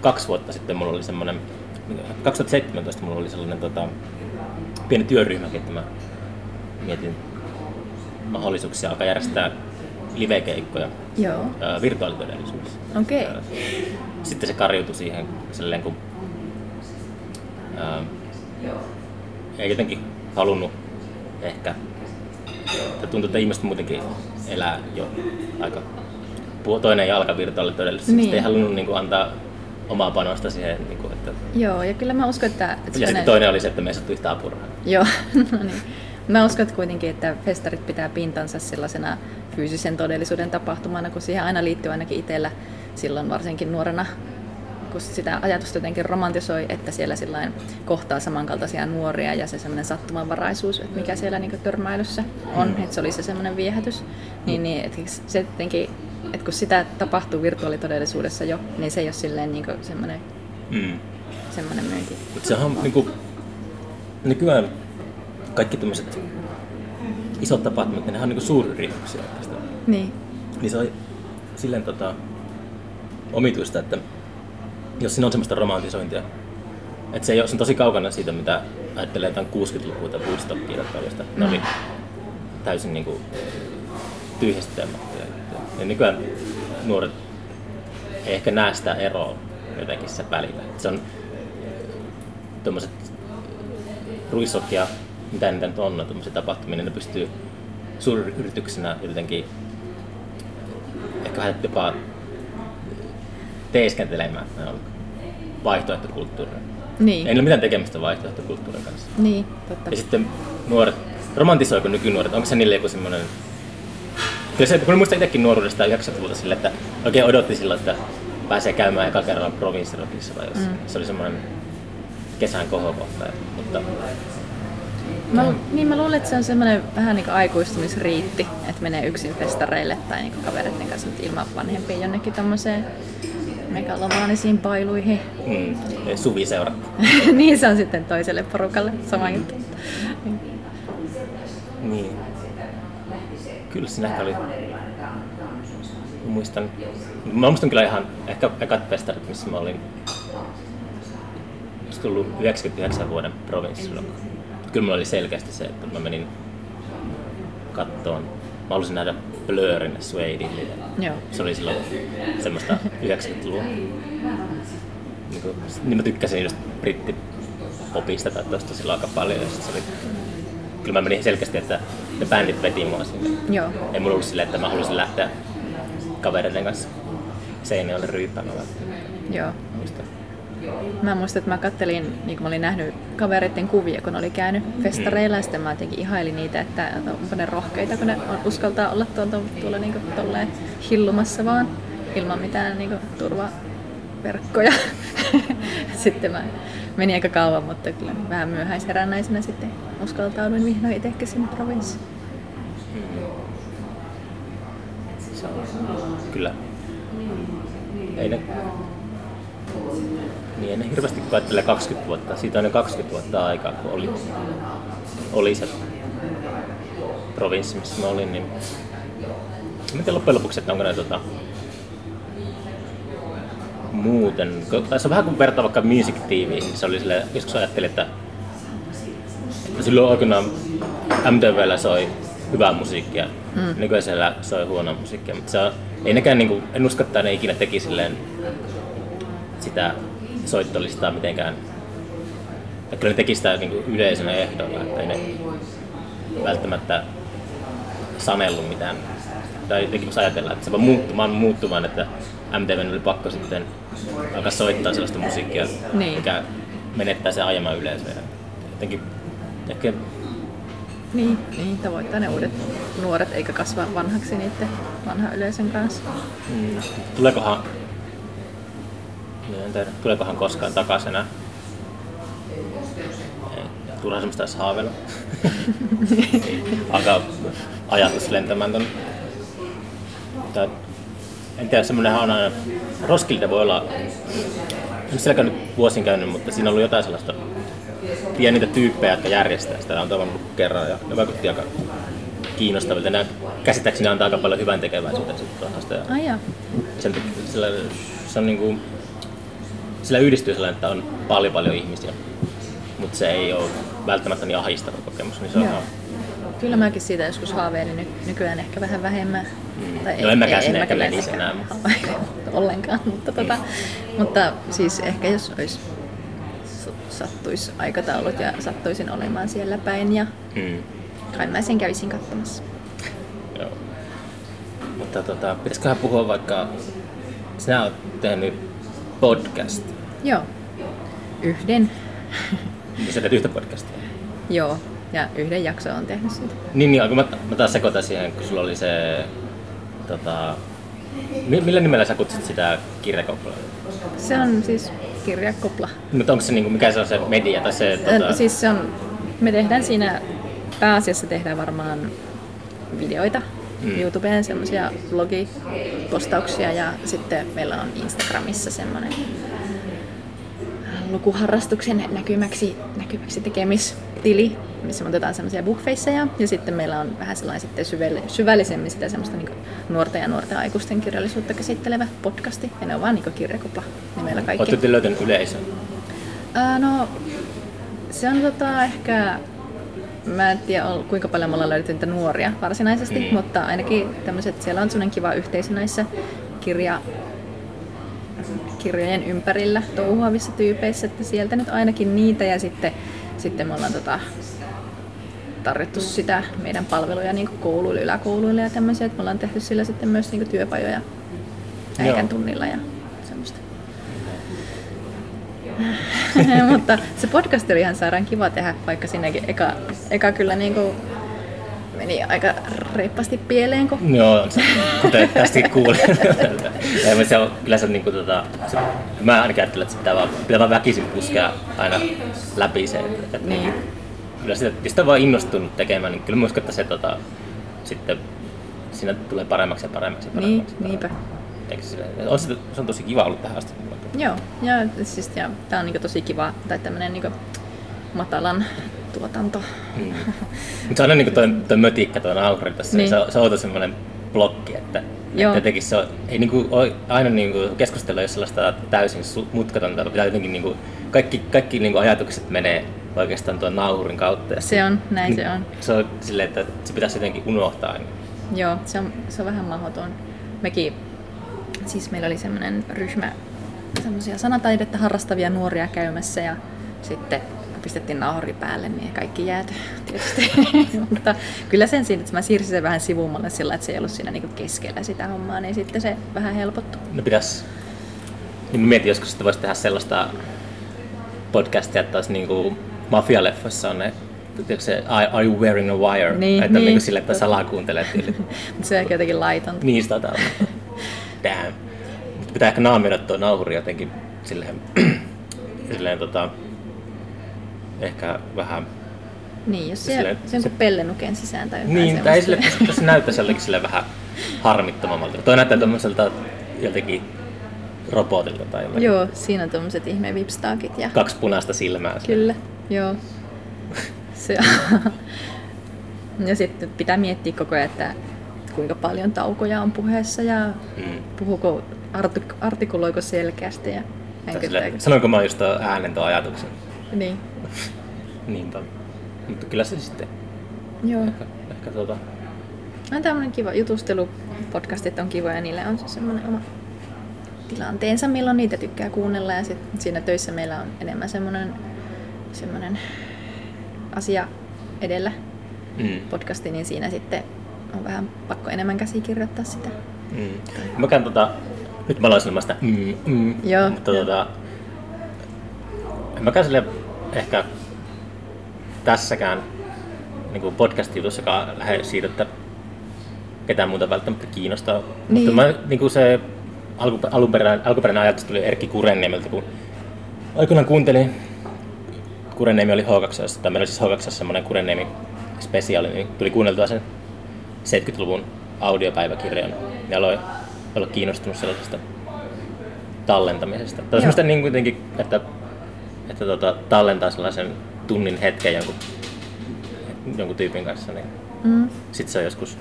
kaksi vuotta sitten mulla oli semmoinen... 2017 mulla oli sellainen tota, pieni työryhmäkin, että mä mietin mahdollisuuksia alkaa järjestää livekeikkoja Joo. ää, virtuaalitodellisuudessa. Okei. Ää, Sitten se karjutui siihen silleen, kun ää, ei jotenkin halunnut ehkä. Ja tuntuu, että ihmiset muutenkin elää jo aika toinen jalka virtuaalitodellisuudessa. Niin. ei halunnut niin kuin, antaa omaa panosta siihen. Niin kuin, että... Joo, ja kyllä mä uskon, että... että Ja sitten toinen oli se, että me ei saatu yhtään apurahaa. Joo, no niin. Mä uskon että kuitenkin, että festarit pitää pintansa sellaisena fyysisen todellisuuden tapahtumana, kun siihen aina liittyy ainakin itsellä silloin varsinkin nuorena, kun sitä ajatusta jotenkin romantisoi, että siellä sillain kohtaa samankaltaisia nuoria ja se semmoinen sattumanvaraisuus, että mikä siellä niin törmäilyssä on, että se oli se semmoinen viehätys, niin, niin että se jotenkin, että kun sitä tapahtuu virtuaalitodellisuudessa jo, niin se ei ole silleen niin semmoinen, Mm. semmoinen myynti. Mutta se on niin kuin, nykyään kaikki tämmöiset isot tapahtumat, niin ne on niin suuryrityksiä oikeastaan. Niin, Niin se on silleen tota, omituista, että jos siinä on semmoista romantisointia, että se, ei ole, se on tosi kaukana siitä, mitä ajattelee jotain 60-lukua tai Woodstockia tai tällaista. Ne oli täysin niin kuin, tyhjistelmättöjä. Ja nykyään nuoret ei ehkä näe sitä eroa jotenkin se välillä. Se on tuommoiset ruissot ja mitä niitä nyt on, tuommoisia tapahtumia, niin ne pystyy suuryrityksenä jotenkin ehkä vähän jopa teeskentelemään, että ne on vaihtoehtokulttuuria. niin, Ei ole mitään tekemistä vaihtoehtokulttuurin kanssa. niin, totta. Ja sitten nuoret, romantisoiko nykynuoret, onko se niille joku semmoinen... Kyllä se, kun muistan itsekin nuoruudesta 90-luvulta sille, että oikein odotti silloin, että pääsee käymään eka kerralla provinssirokissa tai jos mm. se oli semmoinen kesän kohokohta. Mutta Mä, niin mä luulen, että se on semmoinen vähän niin kuin aikuistumisriitti, että menee yksin festareille tai niin kavereiden kanssa mutta ilman vanhempia jonnekin tommoseen megalomaanisiin pailuihin. mm, suviseurat. niin se on sitten toiselle porukalle sama juttu. Niin. Kyllä ehkä oli... Muistan, mä muistan kyllä ihan ehkä ekat festarit, missä mä olin olisiko ollut 99 vuoden provinssilla. Kyllä mulla oli selkeästi se, että mä menin kattoon. Mä halusin nähdä Blurrin Suedin. Joo. Se oli silloin semmoista 90-luvun. Niin, kuin, niin mä tykkäsin just brittipopista tai tosta silloin aika paljon. Ja sit se oli, kyllä mä menin selkeästi, että ne bändit veti mua sinne. Joo. Ei mulla ollut silleen, että mä halusin lähteä kavereiden kanssa Seinäjoelle ryyppäämään. Joo. Muistan. Mä muistan, että mä kattelin, niin kuin mä olin nähnyt kavereiden kuvia, kun oli käynyt festareilla, ja sitten mä jotenkin ihailin niitä, että onko ne rohkeita, kun ne on- uskaltaa olla tuolla, tuolla niin kuin, tolleen hillumassa vaan, ilman mitään niin kuin, turvaverkkoja. sitten mä menin aika kauan, mutta kyllä vähän myöhäisherännäisenä sitten uskaltauduin vihdoin itsekin sinne provinssiin. Kyllä. Ei ne, niin ei ne hirveästi kun ajattelee 20 vuotta. Siitä on jo 20 vuotta aikaa, kun oli, oli se provinssi, missä mä olin. Niin... Mä en tiedä loppujen lopuksi, että onko ne tota, muuten. Se on vähän kuin vertaa vaikka Music niin Se oli sille, joskus ajattelin, että, että silloin aikanaan MTVllä soi hyvää musiikkia, mm. nykyään siellä soi huonoa musiikkia. Mutta se on, ei nekään, niinku, en usko, että ne ikinä teki silleen sitä soittolistaa mitenkään. Ja kyllä ne teki sitä niinku yleisönä ehdolla, että ei ne välttämättä sanellut mitään. Tai jotenkin ajatella, että se vaan muuttumaan muuttumaan, että MTV oli pakko sitten alkaa soittaa sellaista musiikkia, Niin. mikä menettää sen aiemman yleisöä. Jotenkin ehkä Niin, niin tavoittaa ne uudet nuoret, eikä kasva vanhaksi niiden vanhan yleisön kanssa. Mm. Tuleekohan, en tiedä, tuleekohan koskaan takaisin enää? Turha semmoista edes haaveilla. Alkaa ajatus lentämään tonne. Tai, en tiedä, semmoinenhan on aina, Roskilde voi olla, en siellä käynyt vuosin käynyt, mutta siinä on ollut jotain sellaista pieniä tyyppejä, jotka järjestää sitä. On tavannut kerran ja ne vaikutti aika kiinnostavilta. Nämä käsittääkseni antaa aika paljon hyvän tekeväisyyttä sitten tuosta. Ja Ai sen, sillä, se on niinku, sillä yhdistyy sellainen, että on paljon paljon ihmisiä, mutta se ei ole välttämättä niin ahistava kokemus, niin se on Kyllä mäkin siitä joskus haaveilin, ny- nykyään ehkä vähän vähemmän. Mm. No en mäkään sinne ehkä menisi enää, ollenkaan, mutta, tota, mutta siis ehkä jos olisi sattuisi aikataulut ja sattuisin olemaan siellä päin ja mm. kai mä sen kävisin katsomassa. Joo. Mutta tota, pitäisiköhän puhua vaikka, sinä olet tehnyt podcast. Joo. Yhden. Ja sä teet yhtä podcastia. Joo. Ja yhden jakson on tehnyt siitä. Niin, niin kun mä, mä taas sekoitan siihen, kun sulla oli se, tota, mi- millä nimellä sä kutsut sitä kirjakoppelaa? Se on siis kirjakopla. Mutta onko se niinku, mikä se on se media tai se, tota, Siis se on, me tehdään siinä, pääasiassa tehdään varmaan videoita Mm. mm. YouTubeen, semmoisia vlogipostauksia ja sitten meillä on Instagramissa semmoinen lukuharrastuksen näkymäksi, näkymäksi tekemistili, missä me otetaan semmoisia bookfaceja ja sitten meillä on vähän sellainen sitten syväll- syvällisemmin sitä semmoista niin nuorten ja nuorten aikuisten kirjallisuutta käsittelevä podcasti ja ne on vaan niin kirjakopla nimellä kaikki. Olette te löytänyt yleisön? Ää, no, se on tota ehkä, mä en tiedä kuinka paljon me ollaan löydetty niitä nuoria varsinaisesti, Mm. mm. mutta ainakin tämmöiset, siellä on semmoinen kiva yhteisö näissä kirja, kirjojen ympärillä touhuavissa tyypeissä, että sieltä nyt ainakin niitä ja sitten, sitten me ollaan tota, tarjottu sitä meidän palveluja niin kouluille, yläkouluille ja tämmöisiä, että me ollaan tehty sillä sitten myös niin työpajoja äikän tunnilla ja semmoista. Mutta se podcast oli ihan sairaan kiva tehdä, vaikka sinnekin eka, eka kyllä niin kuin meni aika reippaasti pieleen, kun Joo, kuten tästäkin kuulin. Ei, mutta se on, kyllä se on niinku tota, se, mä ainakin ajattelen, että se pitää vaan, pitää vaan väkisin puskea aina läpi se. Että, että Niin. Kyllä sitä, jos sitä on vaan innostunut tekemään, niin kyllä mä uskon, että se tota, sitten siinä tulee paremmaksi ja paremmaksi ja Niin, paremmaksi. niinpä. Eikö se, on, se, se on tosi kiva ollut tähän asti. Joo, ja siis ja, tää on niinku tosi kiva, tai tämmönen niinku matalan tuotanto. Mm. Mutta se on aina niin toi, toi mötikkä tuo nauhuri tässä, niin. Niin. se, se on outo semmoinen blokki, että, Joo. että jotenkin se on, ei niinku ole aina niinku keskustella jos sellaista täysin mutkatonta, pitää jotenkin niinku, kaikki, kaikki niinku ajatukset menee oikeastaan tuon nauhurin kautta. Se on, näin niin se on. Se on silleen, että se pitäisi jotenkin unohtaa. Niin. Joo, se on, se on vähän mahdoton. Mekin, siis meillä oli semmoinen ryhmä semmoisia sanataidetta harrastavia nuoria käymässä ja sitten pistettiin nauhuri päälle, niin kaikki jääty tietysti. Mutta kyllä sen siinä, että mä siirsin sen vähän sivummalle sillä, että se ei ollut siinä niinku keskellä sitä hommaa, niin sitten se vähän helpottui. No pitäisi, niin mietin joskus, että voisi tehdä sellaista podcastia, että olisi niinku mafialeffoissa on ne, tiedätkö se Are you wearing a wire? Niin, että niin. niinku sille, että salaa. Mutta se on ehkä jotenkin laitonta. Niin sitä täällä. Damn. Mutta pitää ehkä naamioida tuo nauhuri jotenkin silleen, silleen tota, ehkä vähän... Niin, jos se, se on kuin pellenuken sisään tai jotain Niin, tai ei sille, tässä näyttäisi jollekin sille vähän harmittomammalta. Toi näyttää tommoselta jotenkin robotilta tai jollakin. Joo, siinä on tuommoiset ihme vipstaakit ja Kaksi punaista silmää. Kyllä, joo. Se, ja sitten pitää miettiä koko ajan, että kuinka paljon taukoja on puheessa ja Mm. puhuuko, artik- artikuloiko selkeästi ja sille, sanoinko mä just tuon äänen tuon ajatuksen? Niin, Niinpä. Mutta kyllä se sitten joo. ehkä, ehkä tuota, On tämmöinen kiva jutustelu. Podcastit on kivoja ja niille on se semmoinen oma tilanteensa, milloin niitä tykkää kuunnella. Ja sit siinä töissä meillä on enemmän semmoinen, semmoinen asia edellä mm. podcasti, niin siinä sitten on vähän pakko enemmän käsikirjoittaa sitä. Mm. Mä käyn tota, nyt mä aloin sanomaan sitä mm, mm, Joo, mutta tota, en mä käyn sille ehkä tässäkään niin podcast-jutussakaan lähde siitä, että ketään muuta välttämättä kiinnostaa. Niin. Mutta mä, niin kuin se alku, alkuperäinen, alkuperäinen ajatus tuli Erkki Kurenniemeltä, kun aikoinaan kuuntelin, Kurenniemi oli H2, tai meillä oli siis H2 semmoinen Kurenniemi spesiaali, niin tuli kuunneltua sen 70-luvun audiopäiväkirjan ja aloin olla kiinnostunut sellaisesta tallentamisesta. Tai niin kuitenkin, että, että tota, tallentaa sellaisen tunnin hetken jonkun, jonkun tyypin kanssa, niin Mm. sitten se on joskus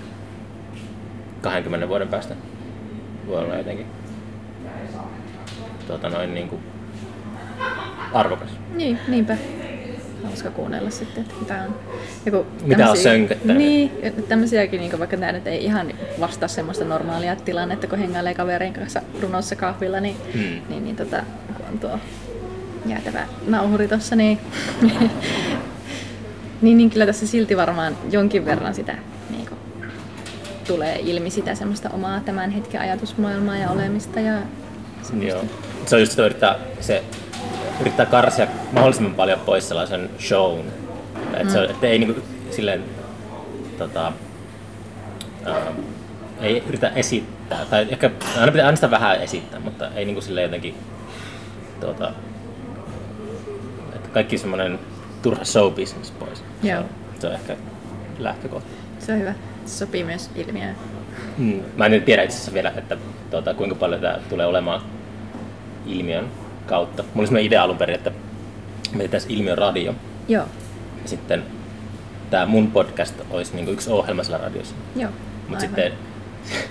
20 vuoden päästä voi olla jotenkin tuota, noin niin kuin arvokas. Niin, niinpä. Hauska kuunnella sitten, että mitä on. Joku Mitä on sönköttänyt. Niin, tämmöisiäkin, niin vaikka tämä nyt ei ihan vastaa semmoista normaalia tilannetta, kun hengailee kaverin kanssa runossa kahvilla, niin, Mm. niin, niin tota, kun on tuo jäätävä nauhuri tossa, niin Niin, niin kyllä tässä silti varmaan jonkin verran sitä niin kuin, tulee ilmi sitä semmoista omaa tämän hetken ajatusmaailmaa ja olemista. Ja Joo. Se on just sitä yrittää, se yrittää karsia mahdollisimman paljon pois sellaisen shown. Et mm. se, et ei niinku silleen, tota, ää, ei yritä esittää, tai ehkä aina pitää aina sitä vähän esittää, mutta ei niinku silleen jotenkin, tota, että kaikki semmoinen turha show business pois. Joo. Se, on, se on ehkä lähtökohta. se on hyvä. Se sopii myös ilmiöön. Mm. Mä en nyt tiedä itse asiassa vielä, että tuota, kuinka paljon tämä tulee olemaan ilmiön kautta. Mulla oli sellainen idea alun perin, että me tehtäisiin ilmiön radio. Joo, Ja sitten tämä mun podcast olisi niinku yksi ohjelma siellä radiossa. joo. Mutta sitten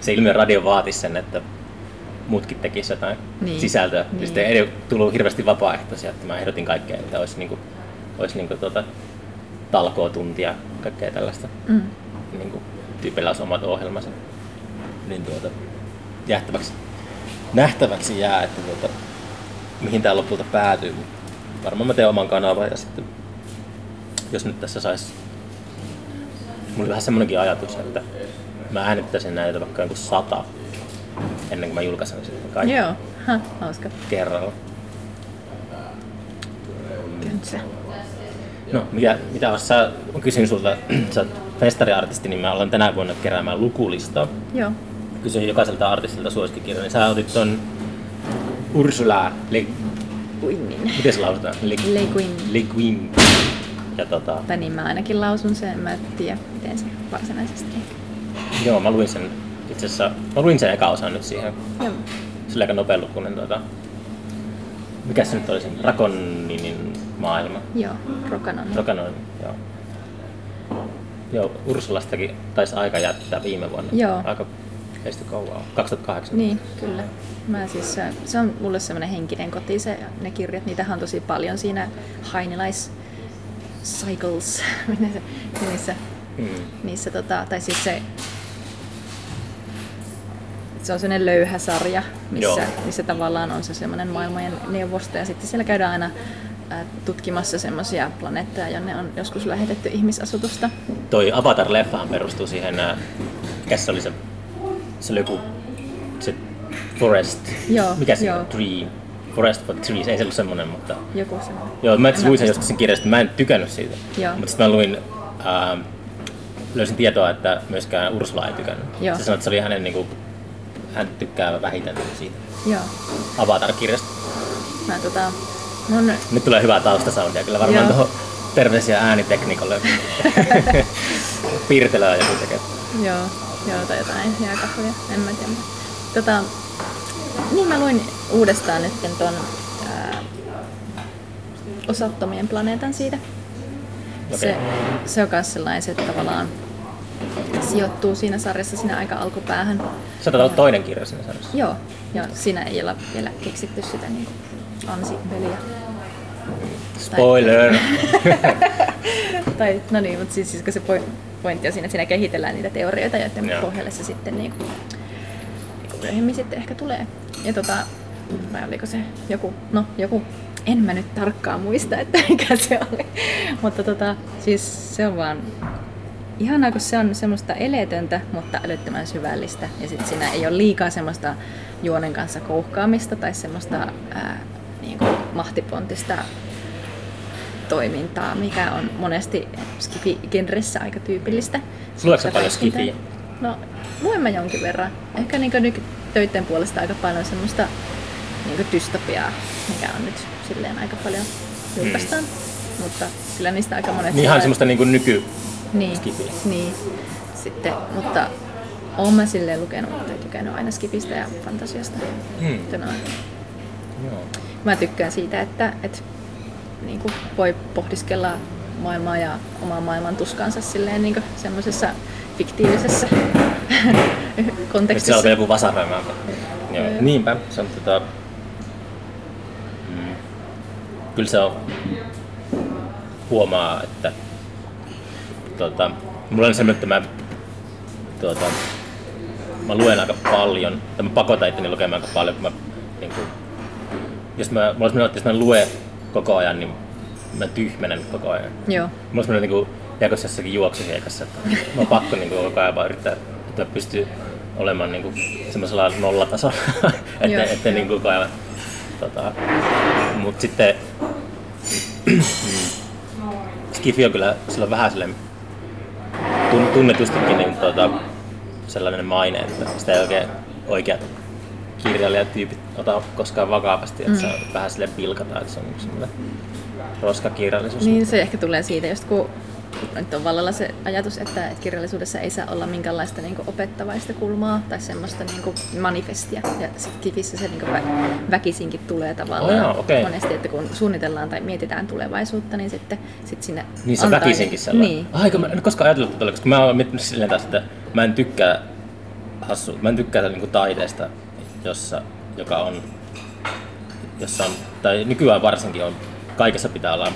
se ilmiön radio vaatisi sen, että muutkin tekisivät jotain Niin. sisältöä. Niin. Sitten ei tullut hirveästi vapaaehtoisia, että mä ehdotin kaikkea, että olisi, niinku, olisi niinku tota, talkootuntia, kaikkea tällaista. Mm. Niin kuin, tyypeillä olisi omat ohjelmansa. Niin tuota, jähtäväksi, nähtäväksi jää, että tuota, mihin tämä lopulta päätyy. Varmaan mä teen oman kanavan ja sitten jos nyt tässä sais Mulla oli vähän semmonenkin ajatus, että mä äänittäisin näitä vaikka joku sata ennen kuin mä julkaisen sitten kaikki Joo, ha, hauska. kerralla. Köntsä. No, mitä, mitä jos sä, kysyn sulta, sä oot festariartisti, niin mä aloin tänä vuonna keräämään lukulistaa. Joo. Kysyin jokaiselta artistilta suosikkikirjan, niin sä otit ton Ursula Le... Quinnin. Miten se lausutaan? Le... Le Guin. Le Guin. Ja tota, Tai niin mä ainakin lausun sen, en mä tiedä miten se varsinaisesti. joo, mä luin sen itse asiassa, mä luin sen eka osan nyt siihen. Joo. Oli aika nopealukuinen tota, mikä se nyt oli sen Rakoninin maailma. Joo, Rokanon. Rokanon, joo. Joo, Ursulastakin taisi aika jättää viime vuonna. Joo. Aika kesti kauan. 2008. Niin, kyllä. Mä siis, äh, se on mulle semmoinen henkinen koti, se, ne kirjat, niitähän on tosi paljon siinä Heinilais Cycles, niissä, Mm. niissä tota, tai siis se, se on sellainen löyhä sarja, missä, Joo. missä tavallaan on se semmoinen maailmojen neuvosto ja sitten siellä käydään aina äh, tutkimassa semmoisia planeettoja, jonne on joskus lähetetty ihmisasutusta. Toi Avatar-leffahan perustuu siihen, ää, mikä se oli se, se oli joku, se Forest, Joo, mikä se joo. on, Tree, Forest for Trees, ei se ollut semmonen, mutta Joku semmoinen. joo, mä luin sen muista. joskus sen kirjasta, mä en tykännyt siitä, Joo. mutta sitten mä luin, ää, löysin tietoa, että myöskään Ursula ei tykännyt. Joo. Se sanoi, että se oli hänen niinku, hän tykkää vähiten siitä Joo. Avatar-kirjasta. Mä tota, mun Nyt tulee hyvää taustasoundia, kyllä varmaan Joo. tuohon terveisiä äänitekniikolle. Piirtelöä joku tekee. Joo, joo, tai jotain jääkahvia, en mä tiedä. Tota, niin mä luin uudestaan nyt ton ää, osattomien planeetan siitä. Se, Okei. se on myös sellainen, se tavallaan sijoittuu siinä sarjassa siinä aika alkupäähän. Sä olla toinen kirja siinä sarjassa. Joo, joo, siinä ei olla vielä keksitty sitä niin ansipeliä. Spoiler! tai, no niin, mutta siis, siis se poi- pointti on siinä, että siinä kehitellään niitä teorioita, joiden Joo. pohjalle se sitten niin kuin, niin kuin myöhemmin sitten ehkä tulee. Ja tota, vai oliko se joku, no joku, en mä nyt tarkkaan muista, että mikä se oli. mutta tota, siis se on vaan ihanaa, kun se on semmoista eletöntä, mutta älyttömän syvällistä. Ja sitten siinä ei ole liikaa semmoista juonen kanssa kouhkaamista tai semmoista ää, niin kuin mahtipontista toimintaa, mikä on monesti skifi-genressä aika tyypillistä. Luetko sä paljon skifiä? No, luen mä jonkin verran. Ehkä niin nykytöiden puolesta aika paljon semmoista niin dystopiaa, mikä on nyt silleen aika paljon julkaistaan. Mutta kyllä niistä aika monet... Niin ihan semmoista niinku nyky... niin, skifiä. Niin. Sitten, mutta oon mä silleen lukenut tai tykännyt aina skipistä ja fantasiasta. Hmm. Joo. Mä tykkään siitä, että, että niin kuin voi pohdiskella maailmaa ja omaa maailman tuskansa silleen niin semmoisessa fiktiivisessä Nyt se kontekstissa. alkaa joku vasaroimaan. Joo. Joo. Niinpä. Se on tota... Mm. Kyllä se on... Huomaa, että... Tota, mulla on semmoinen, että mä... Tota, mä luen aika paljon, tai mä pakotan itteni lukemaan aika paljon, kun mä, niin kuin, jos mä, mulla olisi että jos mä en lue koko ajan, niin mä tyhmenen koko ajan. Joo. Mulla on semmoinen niin jakos jossakin juoksuhiekassa, että mä oon pakko niin kuin, koko ajan vaan yrittää, että mä pystyy olemaan niin kuin, semmoisella nollatasolla, että ettei niin koko ajan. Tota, mut sitten Skifi on kyllä, sillä on vähän silleen tunnetustikin niin, tota, sellainen maine, että sitä ei oikein oikeat kirjailijatyypit ota koskaan vakavasti, että mm. se vähän sille pilkataan, että se on semmoinen roskakirjallisuus. Niin se ehkä tulee siitä, just kun nyt on vallalla se ajatus, että kirjallisuudessa ei saa olla minkäänlaista niin opettavaista kulmaa tai semmoista niin manifestia. Ja sitten kifissä se niin vä- väkisinkin tulee tavallaan Oh okei. monesti, että kun suunnitellaan tai mietitään tulevaisuutta, niin sitten sit sinne Niin se on antaa väkisinkin ne- sellainen. Niin. Ah, eikö mä en koskaan ajatellut tätä, koska mä oon miettinyt silleen taas, että mä en tykkää hassu, mä en tykkää niin taiteesta, jossa, joka on, jossa on, tai nykyään varsinkin on, kaikessa pitää olla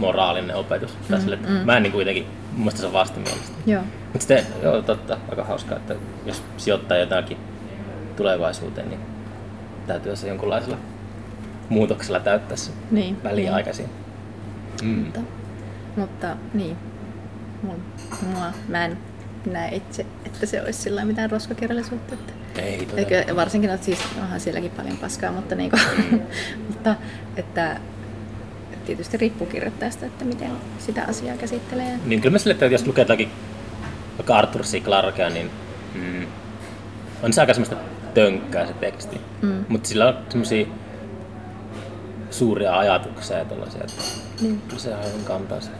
moraalinen opetus. Mm, sille, että Mä en niin kuitenkin, mun mielestä se on vastenmielistä. Joo. Mutta sitten, joo totta, aika hauskaa, että jos sijoittaa jotakin tulevaisuuteen, niin täytyy se jonkunlaisella muutoksella täyttää se Niin, väliaikaisin. Mm. Mutta, mutta niin, mun, mua, mä en näe itse, että se olisi sillä mitään roskakirjallisuutta. Että, Ei todella. eikö, varsinkin, että siis onhan sielläkin paljon paskaa, mutta, niinku, mutta että tietysti riippuu kirjoittajasta, että miten sitä asiaa käsittelee. Niin kyllä mä sille, että jos lukee jotakin vaikka Arthur C. Clarkea, niin mm, on se aika semmoista tönkkää se teksti. Mm. Mutta sillä on semmoisia suuria ajatuksia ja tollaisia, että Niin. kyllä se aivan kantaa sitä.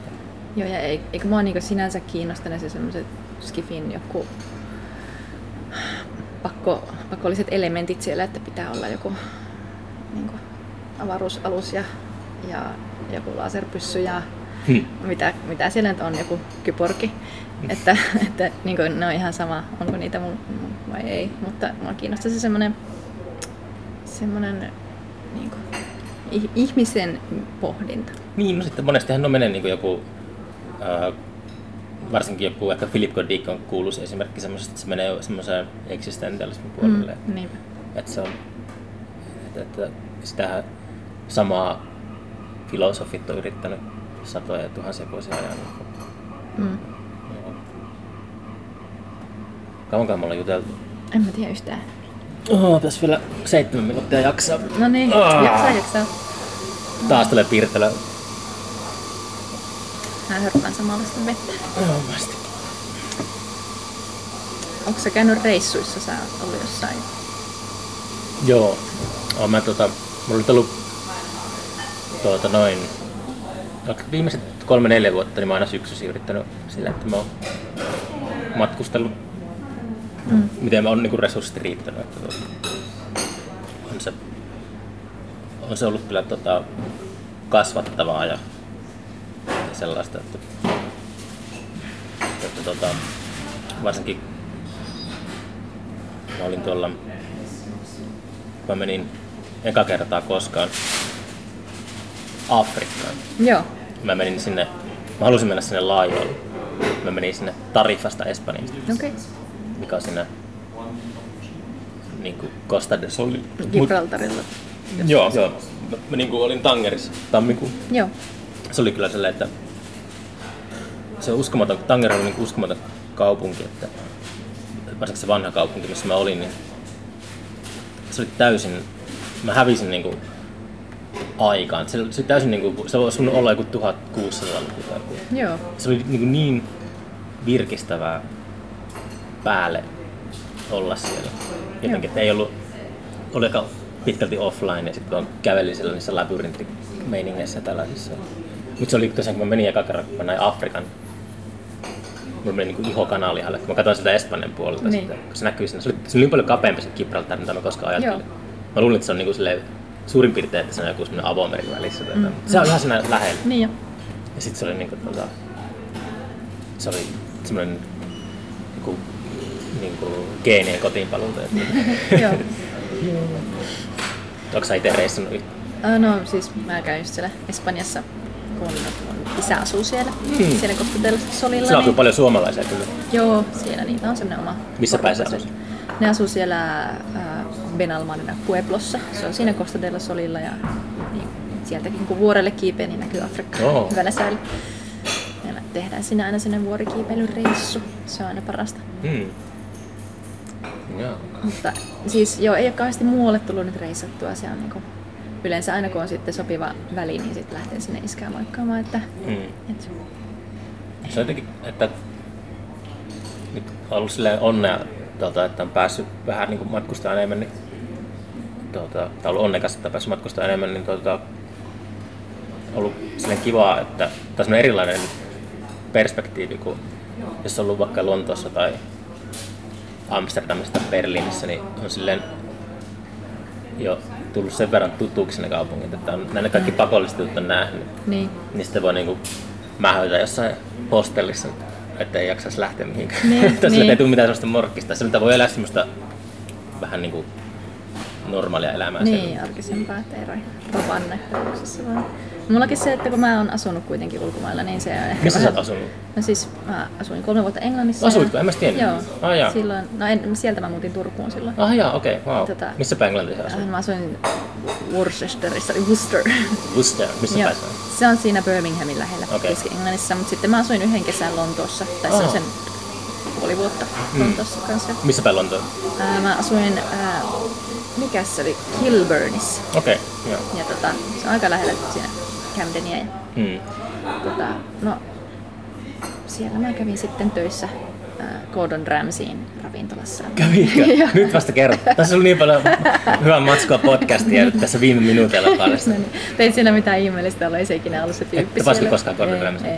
Joo, ja ei- eikö mua niinku sinänsä kiinnosta ne se semmoiset Skifin joku pakko, pakolliset elementit siellä, että pitää olla joku niinku, avaruusalus ja, ja joku laserpyssy ja Hmm. mitä, mitä siellä nyt on, joku kyborgi. Että, että niin kuin, ne on ihan sama, onko niitä mun, mun vai ei. Mutta mua kiinnostaa se semmoinen, semmoinen niin kuin, ihmisen pohdinta. Niin, no sitten monestihan no menee niin kuin joku, ää, varsinkin joku ehkä Philip K. Dick on kuuluisa esimerkki semmoisesta, että se menee semmoiseen eksistentialismin puolelle. Mm. niinpä. Että se on, että, että sitä samaa filosofit on yrittänyt satoja ja tuhansia vuosia ajan. Mm. Joo. Kauankaan me ollaan juteltu? En mä tiedä yhtään. Oh, tässä vielä seitsemän minuuttia jaksaa. No niin, Ah. jaksaa, jaksaa. Taas tulee piirtelö. Mä hörppään samalla sitä vettä. Varmasti. Onko sä käynyt reissuissa? Sä oot ollut jossain. Joo. Oon mä tota, mulla on ollut tuota noin, no, viimeiset kolme neljä vuotta, niin mä oon aina syksyisin yrittänyt sillä, että mä oon matkustellut. Mm. Miten mä oon niinku resurssit riittänyt. Että tuota, on, se, on se ollut kyllä tota, kasvattavaa ja, ja sellaista, että, että tota, varsinkin mä olin tuolla mä menin eka kertaa koskaan Afrikkaan. Joo. Mä menin sinne, mä halusin mennä sinne laajoille. Mä menin sinne Tarifasta Espanjasta, Okei. Okay. mikä on siinä niin kuin Costa de Sol. Gibraltarilla. Joo, joo. Mä, mä niin kuin olin Tangerissa tammikuun. Joo. Se oli kyllä sellainen, että se on uskomaton, Tanger oli niin kuin uskomaton kaupunki, että varsinkin se vanha kaupunki, missä mä olin, niin se oli täysin, mä hävisin niin kuin aikaan. Se se täysin niin kuin, se olisi voinut olla joku 1600-luku tai joku. Joo. Se oli niin, kuin niin virkistävää päälle olla siellä. Jotenkin, että ei ollut, oli aika pitkälti offline ja sitten vaan kävelin siellä niissä labyrinttimeiningeissä ja tällaisissa. Mutta se oli tosiaan, kun mä menin eka kerran, kun mä näin Afrikan, mulla meni niin iho kanalihalle, kun mä katsoin sitä Espanjan puolelta, Niin. sitten, kun se näkyy siinä. Se oli, se oli niin paljon kapeampi se Gibraltar, mitä mä koskaan ajattelin. Joo. Mä luulin, että se on niin kuin silleen, suurin piirtein, että se on joku semmoinen avomeri välissä. Mm. Se on ihan siinä lähellä. Niin jo. Ja sitten se oli niinku tota, se oli semmoinen niinku, niinku geenien kotiinpaluuta. Joo. Onko sä itse reissannut yht- Ah, no siis mä käyn just siellä Espanjassa, kun mun isä asuu siellä. Hmm. Siellä Costa del Solilla. Siellä asuu niin- paljon suomalaisia kyllä. Joo, siellä niitä on semmoinen oma. Missä päin se porukka. Ne asuu siellä äh, Benalmanina Pueblossa. Se on siinä Costa del Solilla ja niin, sieltäkin kun vuorelle kiipee, niin näkyy Afrikka Oo. hyvällä säällä. Meillä tehdään siinä aina sellainen vuorikiipeilyreissu. Se on aina parasta. Mm. Joo. Mutta siis joo, ei ole kauheasti muualle tullut nyt reissattua. Se on niinku, yleensä aina kun on sitten sopiva väli, niin sitten lähtee sinne iskään moikkaamaan. Että, Mm. et, Se on jotenkin, että nyt on ollut silleen onnea, tuota, että on päässyt vähän niin kuin matkustaa enemmän, niin tuota, tai ollut onnekas, että on päässyt matkustaa enemmän, niin tuota, ollut silleen kivaa, että tässä on erilainen perspektiivi kuin jos on ollut vaikka Lontoossa tai Amsterdamissa tai Berliinissä, niin on silleen jo tullut sen verran tutuksi ne kaupungit, että on nämä kaikki pakolliset jutut on nähnyt niin. niin sitten voi niinku mähöitä jossain hostellissa, että ei jaksaisi lähteä mihinkään. Niin, Tässä niin. ei tule mitään sellaista morkkista. Se mitä voi elää semmoista vähän niinku normaalia elämää. Niin, siellä. arkisempaa, että ei ro- ropanne peruksessa vaan. Mullakin se, että kun mä oon asunut kuitenkin ulkomailla, niin se on ehkä Missä sä vähän- oot asunut? No siis mä asuin kolme vuotta Englannissa. Asuitko? En mä tiennyt. Joo. Ah, jaa. Silloin, no en, sieltä mä muutin Turkuun silloin. Ah jaa, okei, okay, wow. Tota- Missä päin Englannissa Äh, asuit? Mä asuin Worcesterissa, Worcester. Worcester, missä päin se on? se on siinä Birminghamin lähellä Okei. Keski-Englannissa, mutta sitten mä asuin yhden kesän Lontoossa, tai Aha. sen puoli vuotta Mm. Lontoossa kanssa. Missä päin Lontoon? Ää, mä asuin, ää, mikä se oli, Kilburnissa. Okei, okay, joo. Ja tota, se on aika lähellä siinä Camdenia. Ja, Mm. tota, no, siellä mä kävin sitten töissä ää, Gordon Ramsayn ravintolassa. Kävitkö? Joo. Nyt vasta kerran. Tässä oli niin paljon hyvää matskua podcastia nyt tässä viime minuutilla paljasta. No niin. Teit siinä mitään ihmeellistä, olla ei se ikinä ollut se tyyppi Et siellä. koskaan Gordon Ramsay?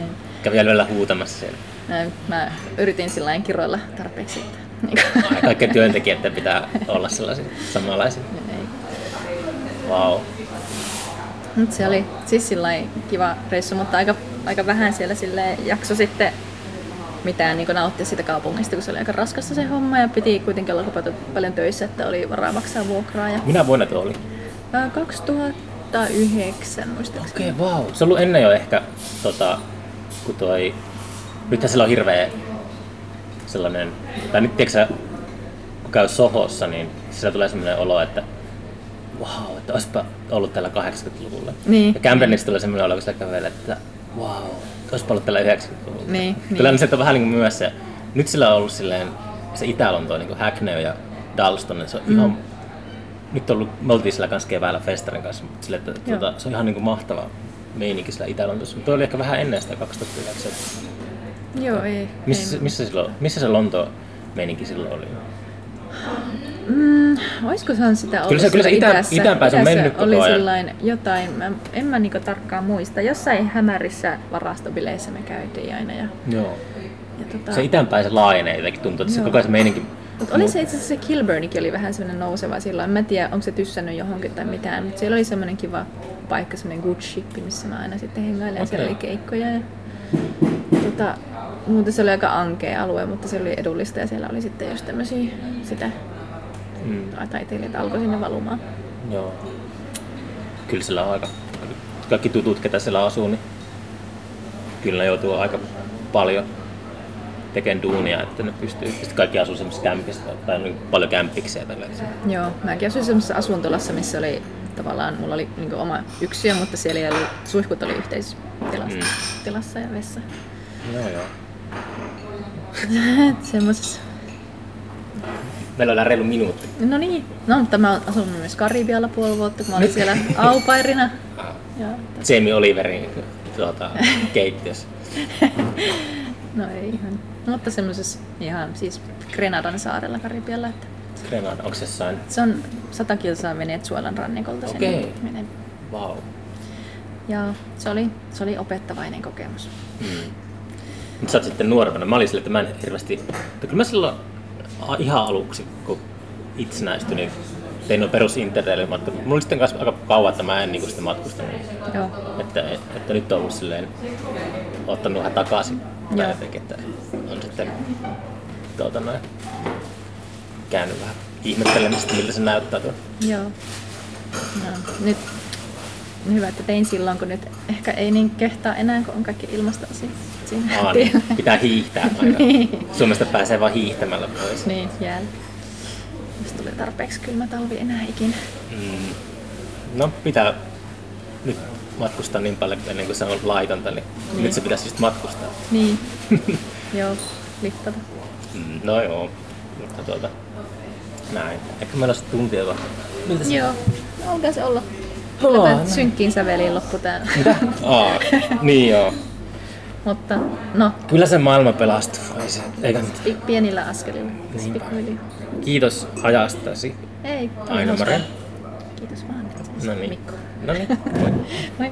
Kävi vielä huutamassa siellä. Mä, mä yritin sillä lailla kiroilla tarpeeksi, että niin Ai, Kaikkien työntekijöiden pitää olla sellaisia samanlaisia. ei. Wow. Mut se oli siis kiva reissu, mutta aika, aika vähän siellä sille jakso sitten mitään niin nauttia siitä kaupungista, kun se oli aika raskasta se homma ja piti kuitenkin olla aika paljon töissä, että oli varaa maksaa vuokraa. Ja, Minä vuonna tuo oli? ää, 2009 muistaakseni. Okei, okay, wow. Se on ollut ennen jo ehkä, tota, kun toi... Nythän sillä on hirveä sellainen... Tai nyt tiedätkö sä, kun käy Sohossa, niin sillä tulee sellainen olo, että wow, että olisipa ollut täällä 80-luvulla. Niin. Ja Camdenissa tulee sellainen olo, kun sillä kävelee, että wow, olisipa ollut täällä 90-luvulla. Niin, Kyllä niin. se on vähän niin kuin myös se, nyt sillä on ollut silleen, se Itä-Lontoon, niin kuin Hackney ja Dalston, niin se on mm. ihan, nyt on ollut, me oltiin siellä kanssa keväällä festarin kanssa, mutta sille, että tuota, se on ihan niin kuin mahtava meininki sillä Itä-Lontoossa, mutta oli ehkä vähän ennen sitä 2009. Joo, ei. Missä, ei. missä, silloin, missä se Lontoon meininki silloin oli? Mm, olisiko se sitä ollut Kyllä se- kyllä se itä- idässä? itäänpäin se on mennyt koko oli ajan. sillain jotain, mä, en mä niinku tarkkaan muista. Jossain hämärissä varastobileissä me käytiin aina. Ja, Joo. ja tota, Se itänpäin se laajenee jotenkin tuntuu, että se Joo. koko ajan se meininki... Mut oli se itse asiassa se Kilburnikin oli vähän semmoinen nouseva silloin. En mä tiedä, onko se tyssännyt johonkin tai mitään, mutta siellä oli semmoinen kiva paikka, semmoinen good ship, missä mä aina sitten hengailen. Okay. Siellä oli keikkoja ja tota, muuten se oli aika ankea alue, mutta se oli edullista ja siellä oli sitten just tämmöisiä sitä Mm. taiteilijoita alkoi sinne valumaan. Joo. Kyllä sillä on aika... Kaikki tutut, ketä siellä asuu, niin kyllä ne joutuu aika paljon tekemään duunia, että ne pystyy. Sitten kaikki asuu semmoisessa kämpissä, tai niin paljon tällä hetkellä. Joo, mäkin asuin semmoisessa asuntolassa, missä oli tavallaan, mulla oli niin oma yksiö, mutta siellä ei ollut, suihkut oli yhteistilassa Mm. tilassa ja vessa. Joo, joo. Semmoisessa. Meillä on reilu minuutti. No niin, no mutta mä oon asunut myös Karibialla puoli vuotta, kun mä olin Nyt. siellä aupairina. Ja, Jamie Oliverin tuota, keittiössä. no ei ihan, mutta semmoisessa ihan siis Grenadan saarella Karibialla. Että Grenada, onko se jossain? se on 100 kilsaa Venezuelan rannikolta Okei. menee. Wow. Ja se oli, se oli opettavainen kokemus. Mm. Nyt sä oot sitten nuorempana. Mä olin sille, että mä en hirveästi... Mutta kyllä mä silloin ihan aluksi, kun itsenäistyin, niin tein nuo perus interrail-matkat. Mulla oli sitten kanssa aika kauan, että mä en niinku sitä matkustanut. Joo. Että, että nyt on ollut silleen, ottanut vähän takaisin. Joo. jotenkin, että on sitten tuota noin, käynyt vähän ihmettelemistä, miltä se näyttää tuo. Joo. No, nyt hyvä, että tein silloin, kun nyt ehkä ei niin kehtaa enää, kun on kaikki ilmastoasiat siinä. Aa, niin, pitää hiihtää aina. Niin. Suomesta pääsee vaan hiihtämällä pois. niin, jäällä. Jos tuli tarpeeksi kylmä talvi enää ikinä. Mm. No pitää nyt matkustaa niin paljon ennen kuin se on laitonta, niin, Niin. nyt se pitäisi just matkustaa. Niin. Joo, lippata. Mm, No joo, mutta tuota, näin. Ehkä meillä olisi tuntia vaan. Miltä se? Joo, alkaa se olla. Näin. synkkiin säveliin loppu tää. Mitä? Aa, niin joo. Mutta no, Kyllä se maailma pelastuu, ei se, eikä mitään. pi- pienillä askelilla. Niinpä. Kiitos ajastasi, Ei, Aino. Kiitos vaan. No niin. Mikko. No niin, moi. Moi.